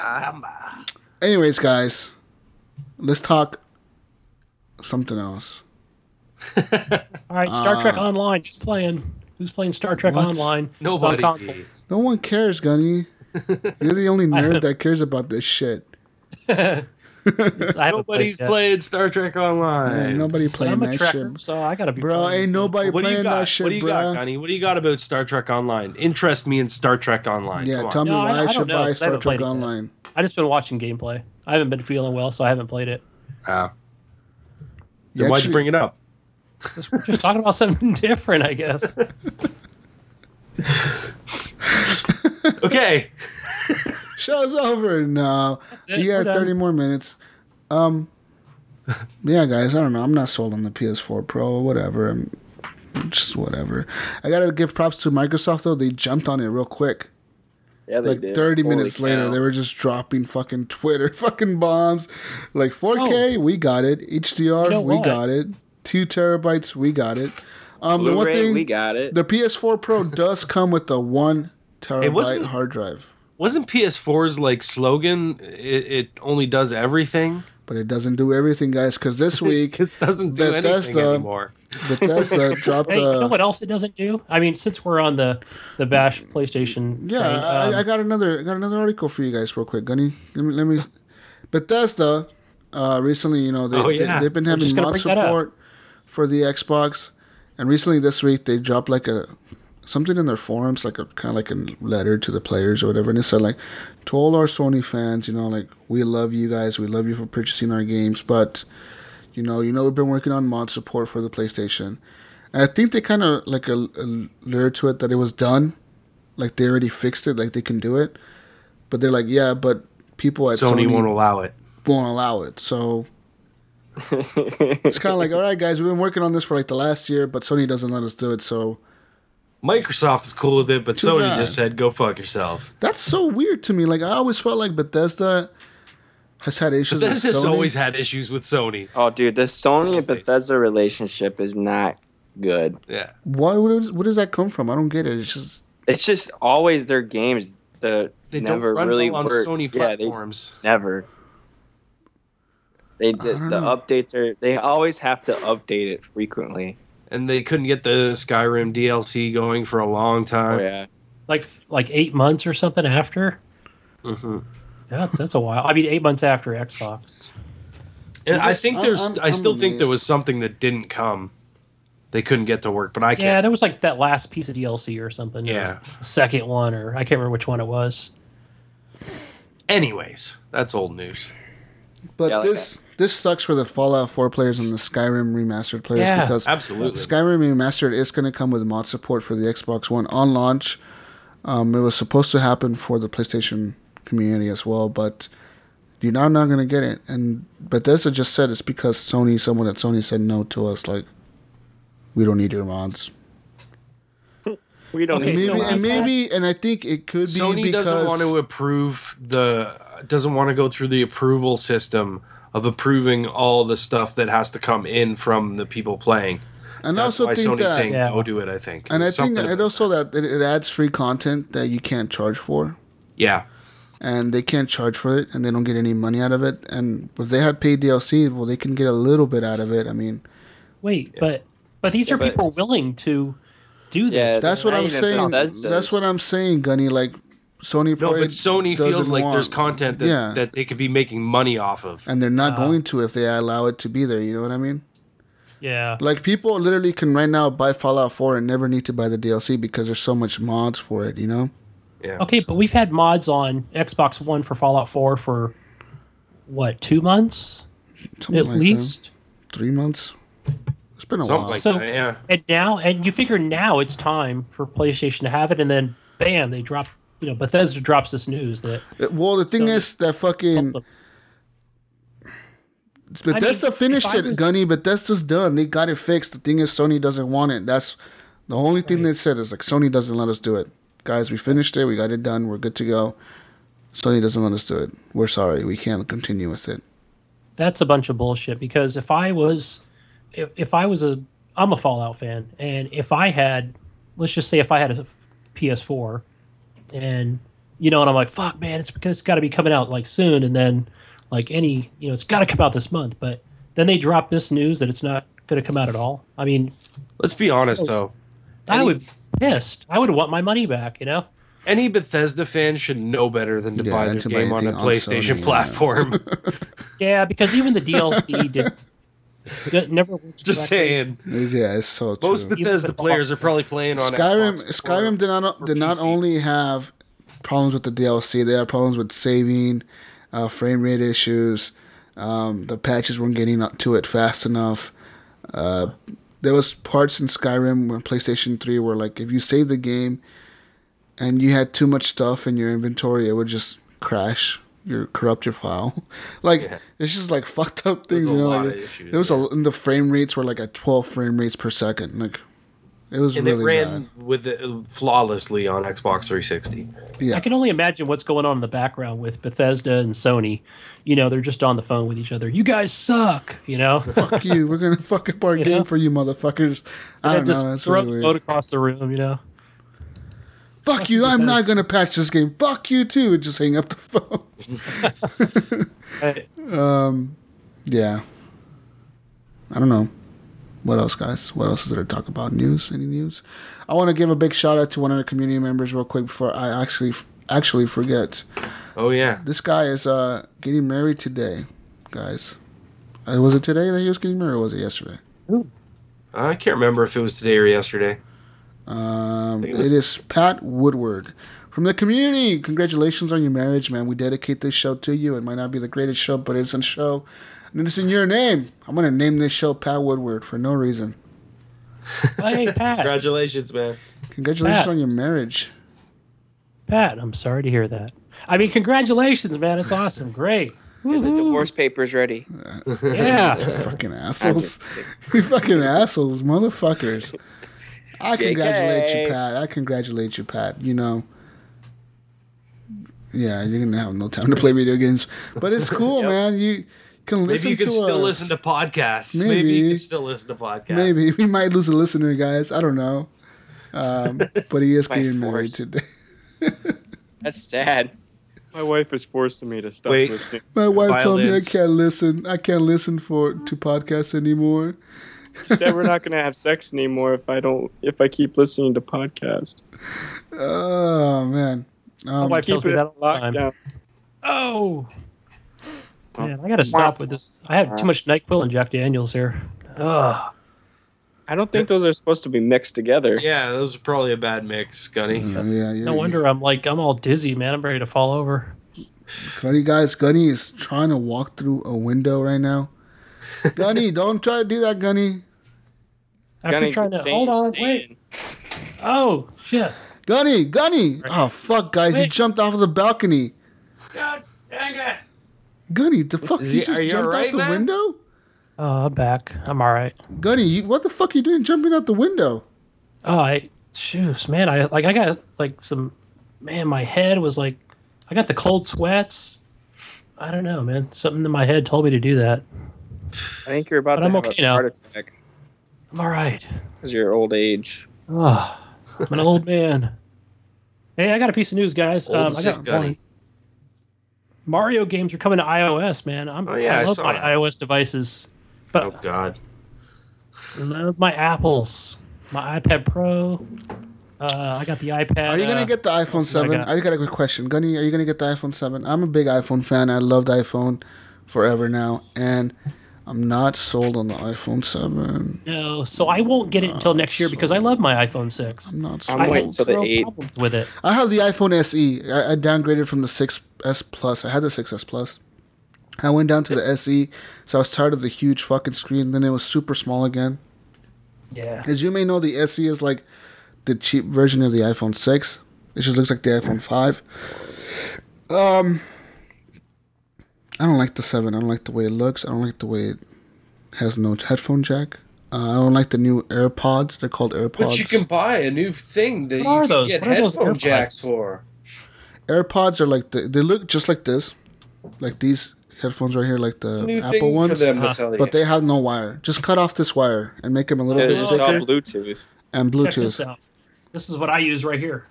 Anyways, guys, let's talk something else. All right, Star Trek Uh, Online. Who's playing? Who's playing Star Trek What? Online? Nobody. on consoles. No one cares, Gunny. You're the only nerd that cares about this shit. I haven't Nobody's played playing Star Trek Online. Ain't nobody But playing I'm a that Trekker, shit, so I gotta be. bro. Ain't nobody What do you playing got? that shit, what do you bro. got, Gunny? What do you got about Star Trek Online? Interest me in Star Trek Online. Yeah, Come tell on. me No, why I, I should know, buy 'cause I Star Trek played it yet. Online. I just been watching gameplay. I haven't been feeling well, so I haven't played it. Ah. You Then why'd you bring it up? We're just talking about something different, I guess. Okay. Show's over. No, it, you we're got done. 30 more minutes. Um, yeah, guys, I don't know. I'm not sold on the PS4 Pro. Whatever. I'm just whatever. I gotta give props to Microsoft though. They jumped on it real quick. Yeah, they did. like did. 30 Holy minutes later, they were just dropping fucking Twitter fucking bombs. Like 4K, we got it. HDR, You know we got it. Two terabytes, we got it. Um, the one thing we got it. The PS4 Pro does come with the one terabyte hard drive, Wasn't PS4's like slogan? It, it only does everything. but it doesn't do everything, guys. Because this week, It doesn't do anything anymore. Bethesda dropped Hey, you know what else it doesn't do? I mean, since we're on the the Bash PlayStation, Yeah, train, I, um, I got another. I got another article for you guys, real quick, Gunny. Let me. Let me Bethesda uh, recently, you know, they, Oh, yeah. they, have been having just gonna mod bring that up. support for the Xbox, and recently this week they dropped like a something in their forums, like a kind of like a letter to the players or whatever, and it said like, to all our Sony fans, you know, like we love you guys, we love you for purchasing our games, but you know, you know, we've been working on mod support for the PlayStation, and I think they kind of like a, a lured to it that it was done, like they already fixed it, like they can do it, but they're like, yeah, but people at Sony, Sony, won't allow it. won't allow it. So it's kind of like, all right, guys, we've been working on this for like the last year, but Sony doesn't let us do it. So Microsoft is cool with it, but Too Sony bad. just said, "Go fuck yourself." that's so weird to me. Like I always felt like Bethesda has had issues Bethesda's with Sony. always had issues with Sony. Oh, dude, the Sony and Bethesda relationship is not good. Yeah. Why? Where does, where does that come from? I don't get it. It's just It's just always their games that They don't never run really well on work. Sony Yeah, they platforms. never. They the, the updates are they always have to update it frequently. And they couldn't get the Skyrim DLC going for a long time. Oh yeah. like like eight months or something after. Mm-hmm. That's that's a while. I mean, eight months after Xbox. And I'm I just- think I'm- there's. I'm- i still I'm think there was something that didn't come. They couldn't get to work, but I Yeah, can't. there was like that last piece of DLC or something. Yeah. second one, or I can't remember which one it was. Anyways, that's old news. But Yeah, like this this sucks for the Fallout 4 players and the Skyrim remastered players Yeah, because absolutely. Skyrim remastered is going to come with mod support for the Xbox One on launch. Um, it was supposed to happen for the PlayStation community as well, but you're now not going to get it. And Bethesda just said it's because Sony, someone at Sony said no to us, like we don't need your mods. We don't And need maybe, and maybe, and I think it could be Sony doesn't want to approve the. Doesn't want to go through the approval system of approving all the stuff that has to come in from the people playing. and That's also why think Sony's that, saying Yeah. no to it. I think. and I think something it also that it, it adds free content that you can't charge for. Yeah. and they can't charge for it and they don't get any money out of it. And if they had paid DLC, well, they can get a little bit out of it. I mean, Wait, but but these Yeah, are but people willing to do this. Yeah, that's what I'm saying. Bethesda's. That's what I'm saying, Gunny. Like Sony No, but Sony feels like want- there's content that, Yeah. that they could be making money off of. and they're not Uh, going to if they allow it to be there. You know what I mean? Yeah. Like people literally can right now buy Fallout 4 and never need to buy the DLC because there's so much mods for it. You know? Yeah. Okay, but we've had mods on Xbox One for Fallout 4 for what two months Something at like that. least. three months. It's been a Something while. like So- that. Yeah. And now, and you figure now it's time for PlayStation to have it, and then bam, they drop. You know, Bethesda drops this news that uh, well, the thing So- is that fucking Bethesda if finished I it, was- Gunny. Bethesda's done. They got it fixed. The thing is, Sony doesn't want it. That's the only thing they said is like Sony doesn't let us do it. Guys, we finished it. We got it done. We're good to go. Sony doesn't let us do it. We're sorry. We can't continue with it. that's a bunch of bullshit. Because if I was, if, if I was a, I'm a Fallout fan, and if I had, let's just say if I had a PS4, and you know, and I'm like, fuck, man, it's because it's got to be coming out like soon, and then like any, you know, it's got to come out this month, but then they drop this news that it's not going to come out at all. I mean, Let's be honest Yes. though. I Any- would be pissed. I would want my money back. You know. Any Bethesda fan should know better than to Yeah, buy and their to game on a anything on PlayStation Sony, yeah. platform. Yeah, because even the DLC did. It never works Just saying. Yeah, it's so true. Most Bethesda players are probably playing on Skyrim. Xbox Skyrim did not or did not PC. only have problems with the DLC. They had problems with saving, uh, frame rate issues. Um, the patches weren't getting up to it fast enough. Uh, there was parts in Skyrim when PlayStation Three where like if you save the game and you had too much stuff in your inventory, it would just crash. Your corrupt your file. like it's just like fucked up things. There's a you know, lot like, of it- issues, it was a, and the frame rates were like at twelve frame rates per second. Like it was and really it bad. ran with it flawlessly on Xbox 360. Yeah. I can only imagine what's going on in the background with Bethesda and Sony. You know, they're just on the phone with each other. You guys suck. You know, Fuck you. We're gonna fuck up our You game know? for you, motherfuckers. I don't then know. just That's throw really the weird. phone across the room. You know, Fuck you. I'm not gonna patch this game. Fuck you too. And just hang up the phone. um, yeah. I don't know. What else, guys? What else is there to talk about? News? Any news? I want to give a big shout out to one of the community members real quick before I actually actually forget. Oh yeah. This guy is uh getting married today, guys. Uh, was it today that he was getting married, or was it yesterday? I can't remember if it was today or yesterday. Um, it it was- is Pat Woodward from the community. Congratulations on your marriage, man. We dedicate this show to you. It might not be the greatest show, but it's a show. And it's in your name. I'm gonna name this show Pat Woodward for no reason. hey Pat, Congratulations, man. Congratulations Pat. on your marriage. Pat, I'm sorry to hear that. I mean, congratulations, man. It's awesome. Great. The divorce papers ready. Yeah. fucking assholes. you fucking assholes, motherfuckers. I congratulate you, Pat. I congratulate you, Pat. You know. Yeah, you're gonna have no time to play video games, but it's cool, man. You can listen Maybe you can to still us. listen to podcasts. Maybe. Maybe. you can still listen to podcasts. Maybe we might lose a listener, guys. I don't know. Um, but he is By getting married today. That's sad. My wife is forcing me to stop Wait. listening. My wife told me I can't listen. I can't listen for to podcasts anymore. She said we're not gonna have sex anymore if I don't if I keep listening to podcasts. Oh man. My Um, wife Keep it that all locked down. Oh. Man, I gotta stop with this. I have too much Nyquil and Jack Daniels here. Ugh. I don't think those are supposed to be mixed together. Yeah, those are probably a bad mix, Gunny. yeah, yeah, yeah. No wonder I'm like I'm all dizzy, man. I'm ready to fall over. Gunny guys, Gunny is trying to walk through a window right now. Gunny, don't try to do that, Gunny. After Gunny, trying to stay- hold on, stay wait. Oh shit! Gunny, Gunny. Oh fuck, guys, he jumped off of the balcony. God dang it! Gunny, the fuck, he he- just are you jumped alright, out the man? window. Oh, I'm back. I'm all right. Gunny, you, what the fuck are you doing jumping out the window? Oh, I shoes, man. I like I got like some man. My head was like I got the cold sweats. I don't know, man. Something in my head told me to do that. I think you're about But to I'm have okay a now. heart attack I'm all right. because of your old age. Oh, I'm an old man. Hey, I got a piece of news, guys. Old Um, I sick got Gunny. one. Mario games are coming to iOS, man. I'm, Oh, yeah, I I love saw my that. iOS devices, but Oh God. I love my Apples, my iPad Pro. Uh, I got the iPad. Are you gonna uh, get the iPhone else did I Seven? got? I got a good question, Gunny. Are you gonna get the iPhone Seven? I'm a big iPhone fan. I loved iPhone forever now, and I'm not sold on the iPhone Seven. No, so I won't get it until next year because I love my iPhone six. I'm not sold. I'm. I waiting had till the zero eight. problems with it. I have the iPhone SE. I, I downgraded from the 6S Plus. I had the 6S Plus. I went down to the SE, so I was tired of the huge fucking screen. Then it was super small again. Yeah. As you may know, the SE is like the cheap version of the iPhone 6. It just looks like the iPhone 5. Um, I don't like the 7. I don't like the way it looks. I don't like the way it has no headphone jack. Uh, I don't like the new AirPods. They're called AirPods. But you can buy a new thing that What you are can those? get What are those headphone jacks for. AirPods are like the, they look just like this, like these headphones right here, like the new Apple thing ones. for them to Uh, sell. But they have no wire. Just cut off this wire and make them a little They're bit just all thicker Bluetooth. and Check this Bluetooth. out. This is what I use right here.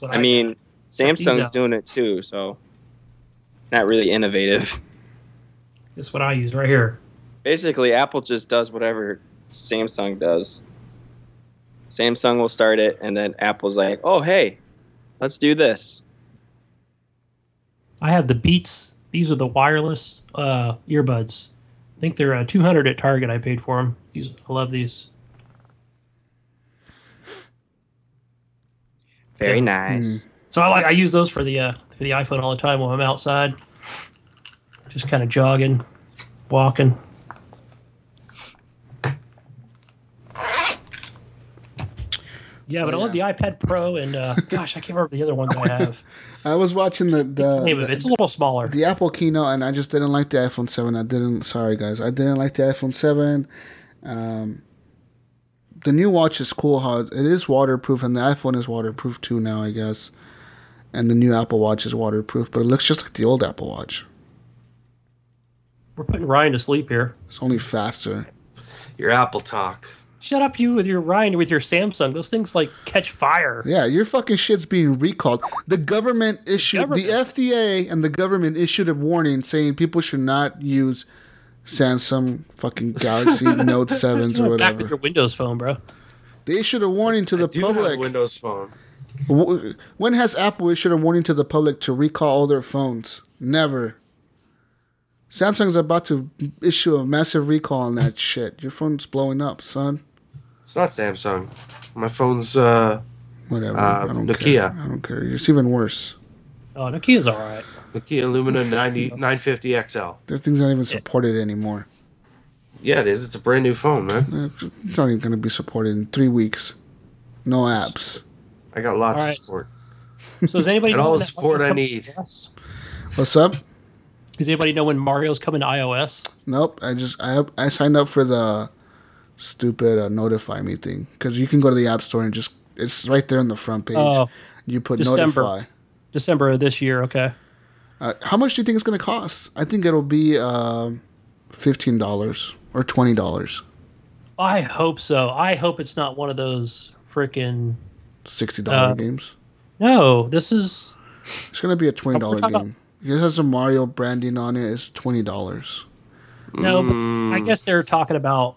What I, I mean, Samsung's doing it too, so it's not really innovative. That's what I use right here. Basically, Apple just does whatever Samsung does. Samsung will start it, and then Apple's like, "Oh, hey, let's do this." I have the Beats. These are the wireless uh, earbuds. I think they're uh, 200 at Target. I paid for them. These, I love these. Very nice. So I like I use those for the uh, for the iPhone all the time when I'm outside. Just kind of jogging, walking. Yeah, but Oh, I love the iPad Pro and uh, gosh, I can't remember the other one that I have. I was watching the the, name of it. It's a little smaller. the Apple keynote, and I just didn't like the iPhone Seven. I didn't. Sorry, guys, I didn't like the iPhone Seven. Um, the new watch is cool. How it is waterproof, and the iPhone is waterproof too now, I guess. And the new Apple Watch is waterproof, but it looks just like the old Apple Watch. We're putting Ryan to sleep here. It's only faster. Your Apple talk. Shut up, you with your Ryan with your Samsung. Those things like catch fire. Yeah, your fucking shit's being recalled. The government issued Government. the FDA and the government issued a warning saying people should not use Samsung fucking Galaxy Note sevens or You're back with whatever. your Windows phone, bro. They issued a warning to the Do have public. Windows Phone. W- When has Apple issued a warning to the public to recall all their phones? Never. Samsung's about to issue a massive recall on that shit. Your phone's blowing up, son. It's not Samsung. My phone's uh, Whatever. Uh, I don't Nokia. care. I don't care. It's even worse. Oh, Nokia's all right. Nokia Lumia 90, 950 XL. That thing's not even supported anymore. Yeah, it is. It's a brand new phone, man. It's not even going to be supported in three weeks. No apps. I got lots All right. of support. So does anybody And know all the that support I need. comes? What's up? Does anybody know when Mario's coming to iOS? Nope. I just I I signed up for the stupid uh, notify me thing because you can go to the app store and just it's right there on the front page. Oh, you put December. notify. December of this year. Okay. Uh, how much do you think it's going to cost? I think it'll be uh, fifteen dollars or twenty dollars, I hope so. I hope it's not one of those freaking. Sixty dollar Uh, games. No, this is. It's going to be a twenty dollar talking game. It has a Mario branding on it. It's twenty dollars. No, but I Mm. guess they're talking about.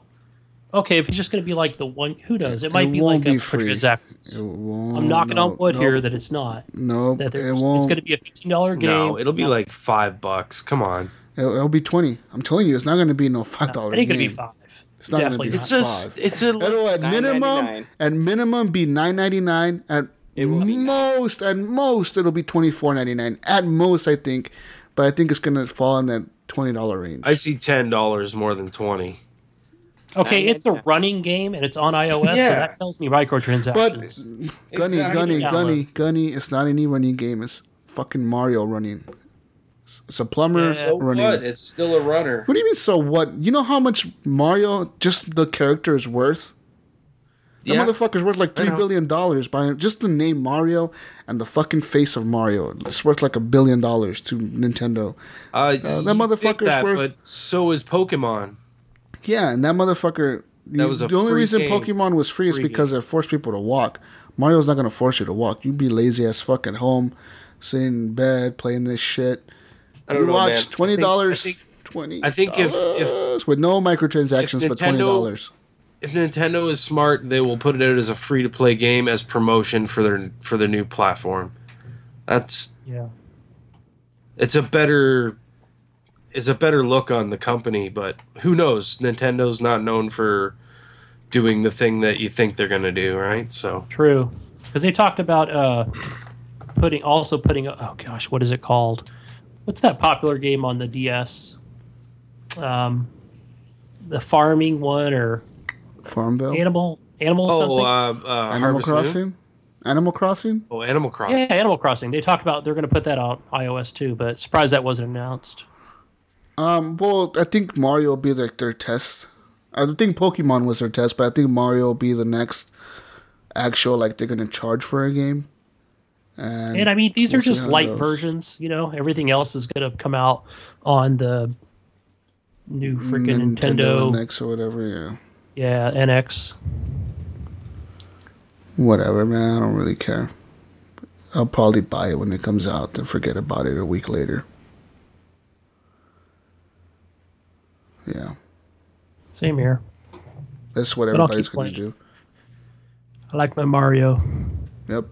Okay, if it's just going to be like the one, who knows? It might It be won't like be a free. transactions. It won't, I'm knocking no, on wood no, here that it's not. No, That it there's- won't. it's going to be a fifteen dollar game. No, it'll be like five bucks. Come on. It'll, it'll be twenty. I'm telling you, it's not going to be no five It dollar. ain't going to be five. It's not going to Definitely be. It's five. just it's a It'll at minimum $9.99. at minimum be nine ninety nine. At most at most it'll be twenty four ninety nine. At most I think, but I think it's gonna fall in that twenty dollar range. I see ten dollars more than twenty. Okay, it's a running game and it's on iOS. So Yeah. that tells me but microtransactions. Gunny, Exactly. Gunny, Download. Gunny, Gunny. It's not any running game. It's fucking Mario running. It's- It's a plumber's Yeah. So running. what? It's still a runner. What do you mean? So what? You know how much Mario just the character is worth? That Yeah. motherfucker's worth like I three know. billion dollars by just the name Mario and the fucking face of Mario. It's worth like a billion dollars to Nintendo. Uh, that you think motherfucker's that, worth- But so is Pokemon. Yeah, and that motherfucker. That you- was a the only reason game. Pokemon was free is Free because it forced people to walk. Mario's not gonna force you to walk. You'd be lazy as fuck at home, sitting in bed playing this shit. I don't you know, watch man. twenty dollars. I think- Twenty. I think if- if- with no microtransactions, if but twenty dollars. If Nintendo is smart, they will put it out as a free to play game as promotion for their for their new platform. That's Yeah. it's a better it's a better look on the company, but who knows? Nintendo's not known for doing the thing that you think they're gonna do, right? So True, because they talked about uh, putting also putting. Oh gosh, what is it called? What's that popular game on the DS? Um, the farming one or Farmville. animal animal oh, something? uh, uh, Animal Harvest Moon? Crossing. Animal Crossing. Oh, Animal Crossing. yeah, Animal Crossing. They talked about they're going to put that on iOS too, but surprised that wasn't announced. Um. Well, I think Mario will be like their test. I think Pokemon was their test, but I think Mario will be the next actual like they're gonna charge for a game. And, And I mean, these we'll are just light goes. versions. You know, everything else is going to come out on the new freaking Nintendo. NX or whatever. Yeah. Yeah, NX. Whatever, man. I don't really care. I'll probably buy it when it comes out and forget about it a week later. Yeah. Same here. That's what everybody's gonna do. I like my Mario. Yep.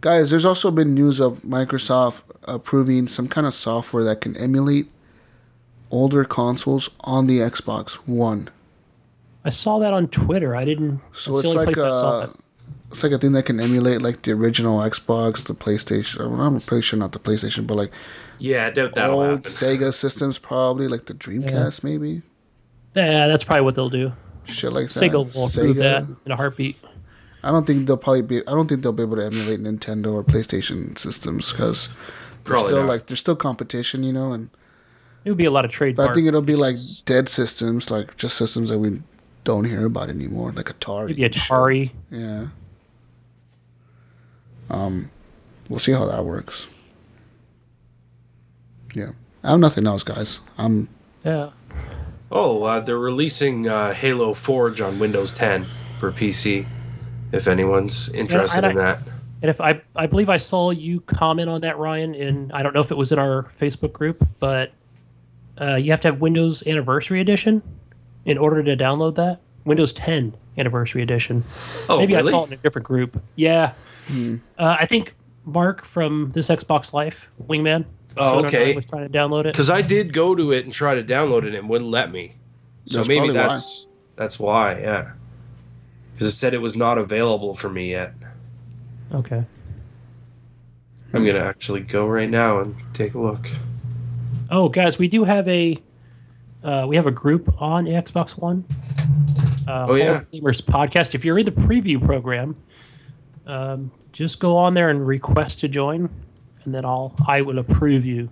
Guys, there's also been news of Microsoft approving some kind of software that can emulate older consoles on the Xbox One. I saw that on Twitter. I didn't. So it's like place saw a, it. it's like a thing that can emulate like the original Xbox, the PlayStation. I'm pretty sure not the PlayStation, but like Yeah, I doubt that'll old happen. Sega systems, probably like the Dreamcast, maybe Yeah, that's probably what they'll do. shit like that. Sega will approve Sega. that in a heartbeat. I don't think they'll probably be. I don't think they'll be able to emulate Nintendo or PlayStation systems because there's Probably still not. like there's still competition, you know. And It would be a lot of trade. but I think it'll be like dead systems, like just systems that we don't hear about anymore, like Atari. maybe and shit. Atari. Yeah. Um, we'll see how that works. Yeah, I have nothing else, guys. I'm Yeah. Oh, uh, they're releasing uh, Halo Forge on Windows 10 for PC. If anyone's interested and in I- that. And if I, I believe I saw you comment on that, Ryan, and I don't know if it was in our Facebook group, but uh, you have to have Windows Anniversary Edition in order to download that. Windows 10 Anniversary Edition. Oh, Maybe I saw it in a different group. Yeah. Hmm. Uh, I think Mark from this Xbox Life, Wingman, Oh, okay. was trying to download it. Because I did go to it and try to download it and it wouldn't let me. So That's maybe probably why. that's that's why, yeah. Because it said it was not available for me yet. Okay. I'm gonna actually go right now and take a look. Oh, guys, we do have a uh, we have a group on Xbox One. Uh, Oh, yeah. Gamers podcast. If you're in the preview program, um, just go on there and request to join, and then I'll I will approve you.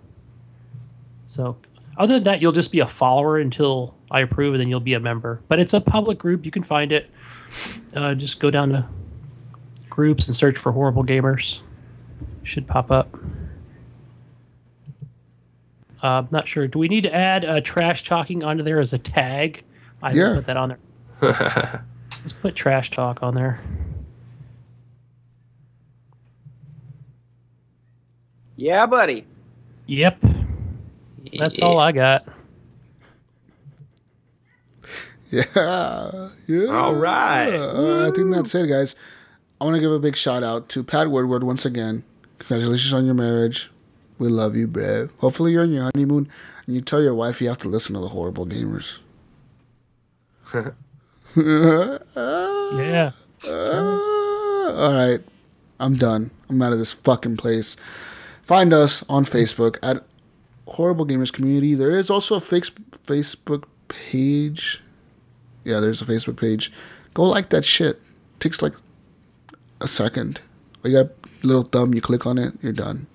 So, other than that, you'll just be a follower until I approve, and then you'll be a member. But it's a public group. You can find it. Uh, just go down to groups and search for Horrible Gamers. Should pop up. Uh, not sure. Do we need to add uh, trash talking onto there as a tag? I Yeah. will put that on there. Let's put trash talk on there. Yeah, buddy. Yep. That's all I got. Yeah. Yeah. All right. Uh, I think that's it, guys. I want to give a big shout out to Pat Woodward once again. Congratulations on your marriage. We love you, bro. Hopefully, you're on your honeymoon and you tell your wife you have to listen to the horrible gamers. Yeah. Uh, all right. I'm done. I'm out of this fucking place. Find us on Facebook at Horrible Gamers Community. There is also a face- Facebook page. Yeah, there's a Facebook page. Go like that shit. takes like a second. You got a little thumb, you click on it, you're done.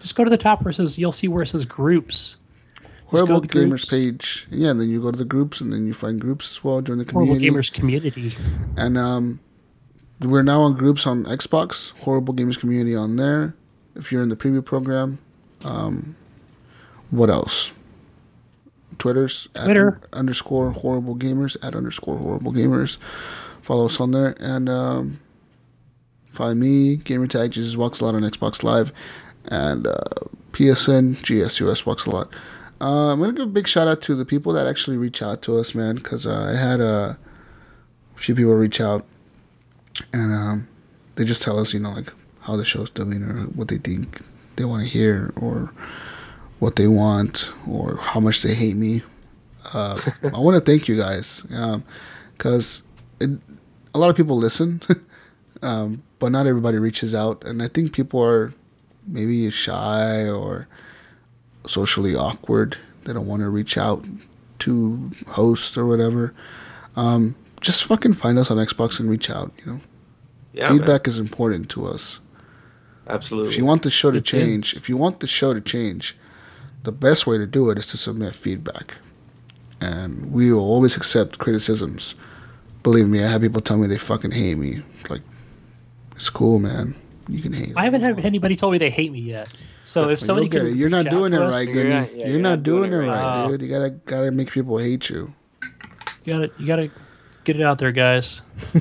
Just go to the top where it says, you'll see where it says groups. Horrible Gamers groups. page. Yeah, and then you go to the groups and then you find groups as well. Join the community. Horrible. Gamers community. And um, we're now on groups on Xbox, Horrible Gamers Community on there. If you're in the preview program, um, what else? Twitter's Twitter. un- underscore Horrible Gamers at underscore Horrible Gamers. Follow us on there and um, find me Gamertag Jesus Walks a lot on Xbox Live and uh, PSN GSUS Walks a lot. Uh, I'm gonna give a big shout out to the people that actually reach out to us, man, because uh, I had a few people reach out and um, they just tell us, you know, like how the show's doing or what they think they want to hear or what they want or how much they hate me. Uh, I want to thank you guys because a lot of people listen, um, but not everybody reaches out, and I think people are maybe shy or socially awkward. They don't want to reach out to hosts or whatever. Um, just fucking find us on Xbox and reach out. You know, Yeah, feedback is important to us. Absolutely. If you want the show to It change, is. if you want the show to change, the best way to do it is to submit feedback. And we will always accept criticisms. Believe me, I have people tell me they fucking hate me. Like, it's cool, man. You can hate. I haven't had anybody told me they hate me yet. So if somebody can. You're not doing it to us- right, Gunny. You're, not, doing, it right, Oh. dude. You gotta gotta make people hate you. You gotta, you gotta get it out there, guys.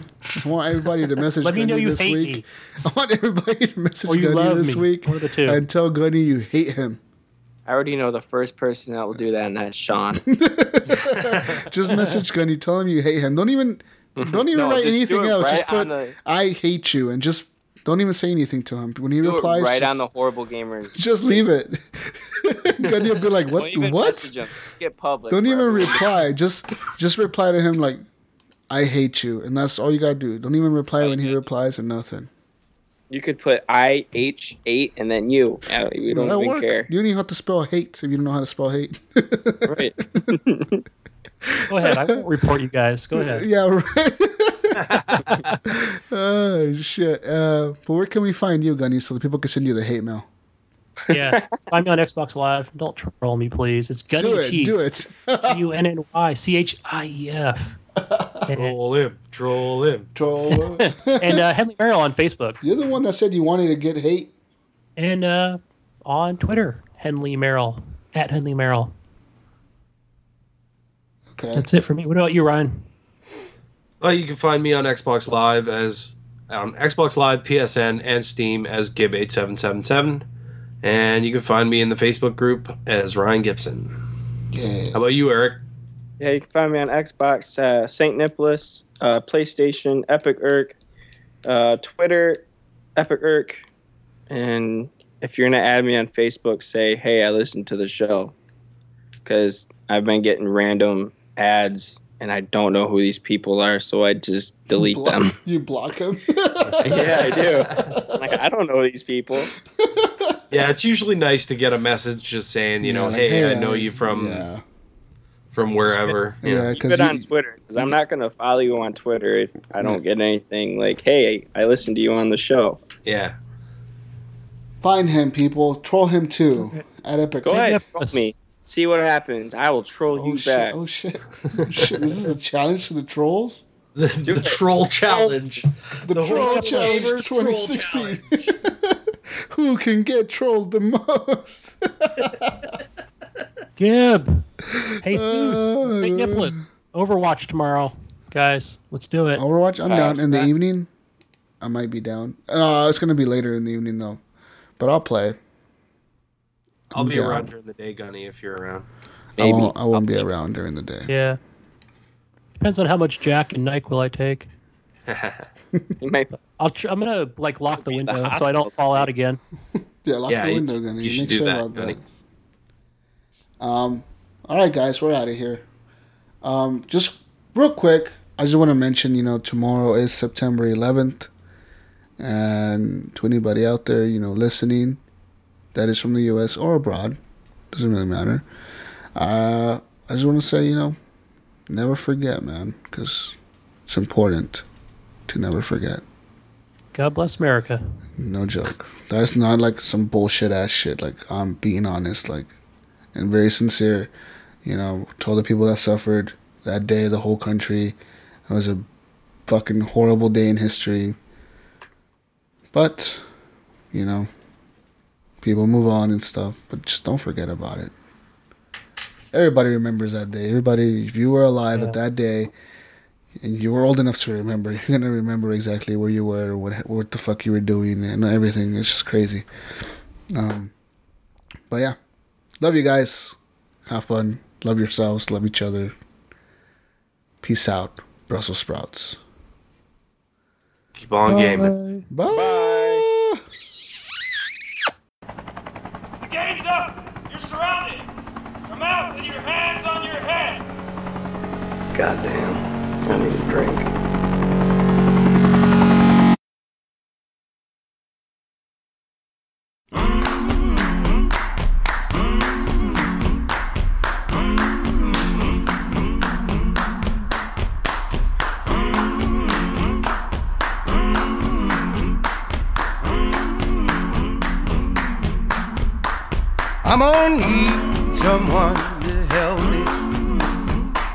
I want everybody to message Let me know you this hate week. me. I want everybody to message Or you Gunny love this me. week One of the two. and tell Gunny you hate him. I already know the first person that will do that, and that's Sean. Just message Gunny. Tell him you hate him. Don't even don't even No, write anything else. right just put the- I hate you and just don't even say anything to him. When he Do it replies, right just, on the horrible gamers. just leave it. Gunny will be like, "What? Don't even what?" him. Get public. Don't for even reply. Just just reply to him like, "I hate you," and that's all you gotta do. Don't even reply when he replies or nothing. You could put I H eight and then you. We don't That'll even work. care. You don't even have to spell hate if you don't know how to spell hate. Right. Go ahead. I won't report you guys. Go ahead. yeah, right. oh shit! Uh, but where can we find you, Gunny, so the people can send you the hate mail? yeah, find me on Xbox Live. Don't troll me, please. It's Gunny Do it, Chief. do it. G U N N Y C H I E F. Troll him. Troll him. Troll. him. and uh, Henley Merrill on Facebook. You're the one that said you wanted to get hate. And uh, on Twitter, Henley Merrill at Henley Merrill. Okay. That's it for me. What about you, Ryan? Well, you can find me on Xbox Live as on Xbox Live, PSN, and Steam as Gib8777. And you can find me in the Facebook group as Ryan Gibson. Yeah. How about you, Eric? Yeah, you can find me on Xbox, uh, St. Nicholas, uh, PlayStation, Epic Irk, uh, Twitter, Epic Irk, and if you're gonna add me on Facebook, say, "Hey, I listened to the show," because I've been getting random ads and I don't know who these people are, so I just delete Block- them. You block them? yeah, I do. Like I don't know these people. Yeah, it's usually nice to get a message just saying, you know, Yeah, like, hey, hey, I know you from yeah. From wherever. you. Yeah, Keep because it on Twitter because I'm not gonna follow you on Twitter if I don't get anything like, "Hey, I listened to you on the show." Yeah. find him, people. Troll him too at Epic. Go ahead, troll me. See what happens. I will troll Oh you shit! back. Oh shit! Oh, shit! This is a challenge to the trolls. The, the troll challenge. The, The troll challenge Gamers Troll 2016. Who can get trolled the most? Gib. Jesus. Uh, St. Nicholas. Overwatch tomorrow. Guys, let's do it. Overwatch. I'm down in the Pass. evening. I might be down. Uh, it's gonna be later in the evening though, but I'll play. I'll I'm be down. around during the day, Gunny, if you're around. I won't, I won't be around during the day. Yeah. Depends on how much Jack and Nyquil I take. You might. I'll tr- I'm gonna like lock the in the window so I don't fall out again. Yeah, lock Yeah, the window, Gunny. you should Make do sure that, about Gunny. that. Um, all right, guys, we're out of here. Um, just real quick, I just want to mention, you know, tomorrow is September 11th, and to anybody out there, you know, listening, that is from the U.S. or abroad, doesn't really matter. Uh, I just want to say, you know, never forget, man, because it's important to never forget. God bless America. No joke. That's not like some bullshit ass shit. Like I'm being honest, like and very sincere. You know, told the people that suffered that day, the whole country. It was a fucking horrible day in history. But, you know, people move on and stuff, but just don't forget about it. Everybody remembers that day. Everybody, if you were alive at that day, and you were old enough to remember, you're gonna remember exactly where you were, what what the fuck you were doing, and everything. It's just crazy. Um, but yeah, love you guys. Have fun. Love yourselves. Love each other. Peace out, Brussels sprouts. Keep on gaming. Bye. The game's up! You're surrounded! Come out with your hands on your head! Goddamn. I need a drink. I'm gonna need someone to help me.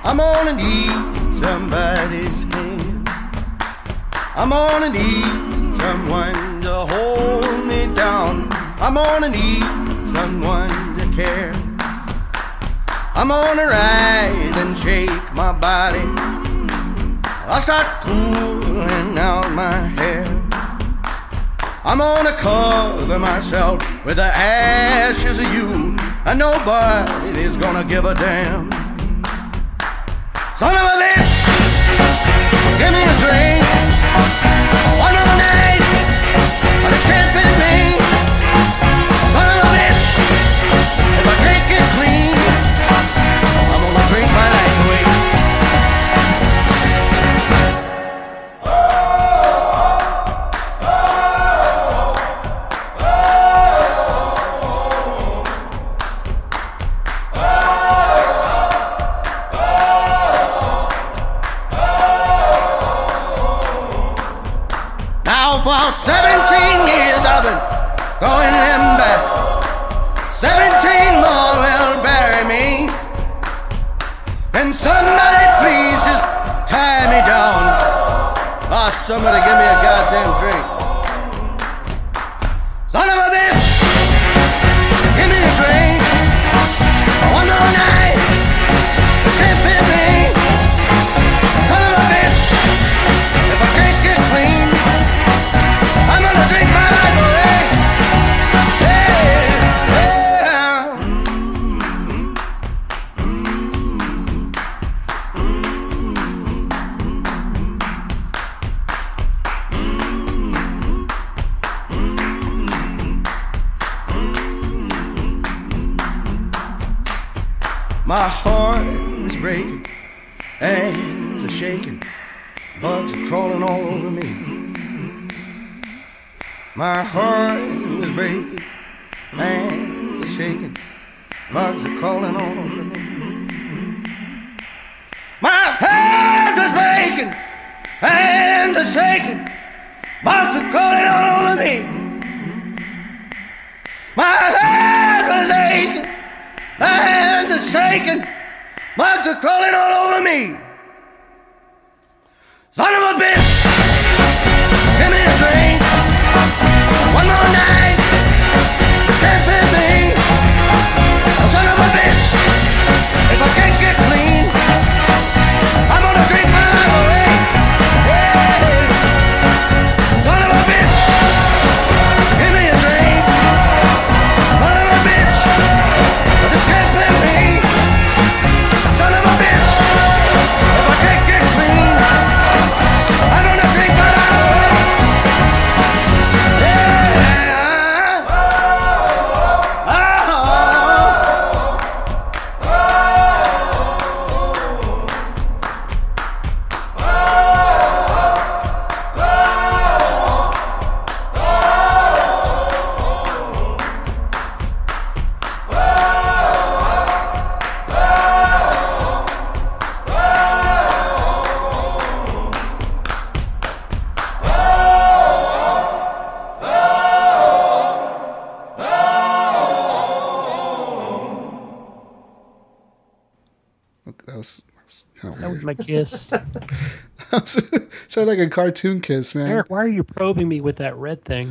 I'm gonna need somebody's hand. I'm gonna need someone to hold me down. I'm gonna need someone to care. I'm gonna rise and shake my body. I'll start pulling out my hair. I'm gonna cover myself with the ashes of you, and nobody's gonna give a damn. Son of a bitch, give me a drink. Ah, My heart is breaking, hands are shaking, bugs are crawling all over me. My heart is breaking, hands are shaking, bugs are crawling all over me. My heart is breaking, hands are shaking, bugs are crawling all over me. My heart is aching. My hands are shaking. Bugs are crawling all over me. Son of a bitch, give me a drink. One more night, kind of That weird. was my kiss. Sounds like a cartoon kiss, man. Eric, why are you probing me with that red thing?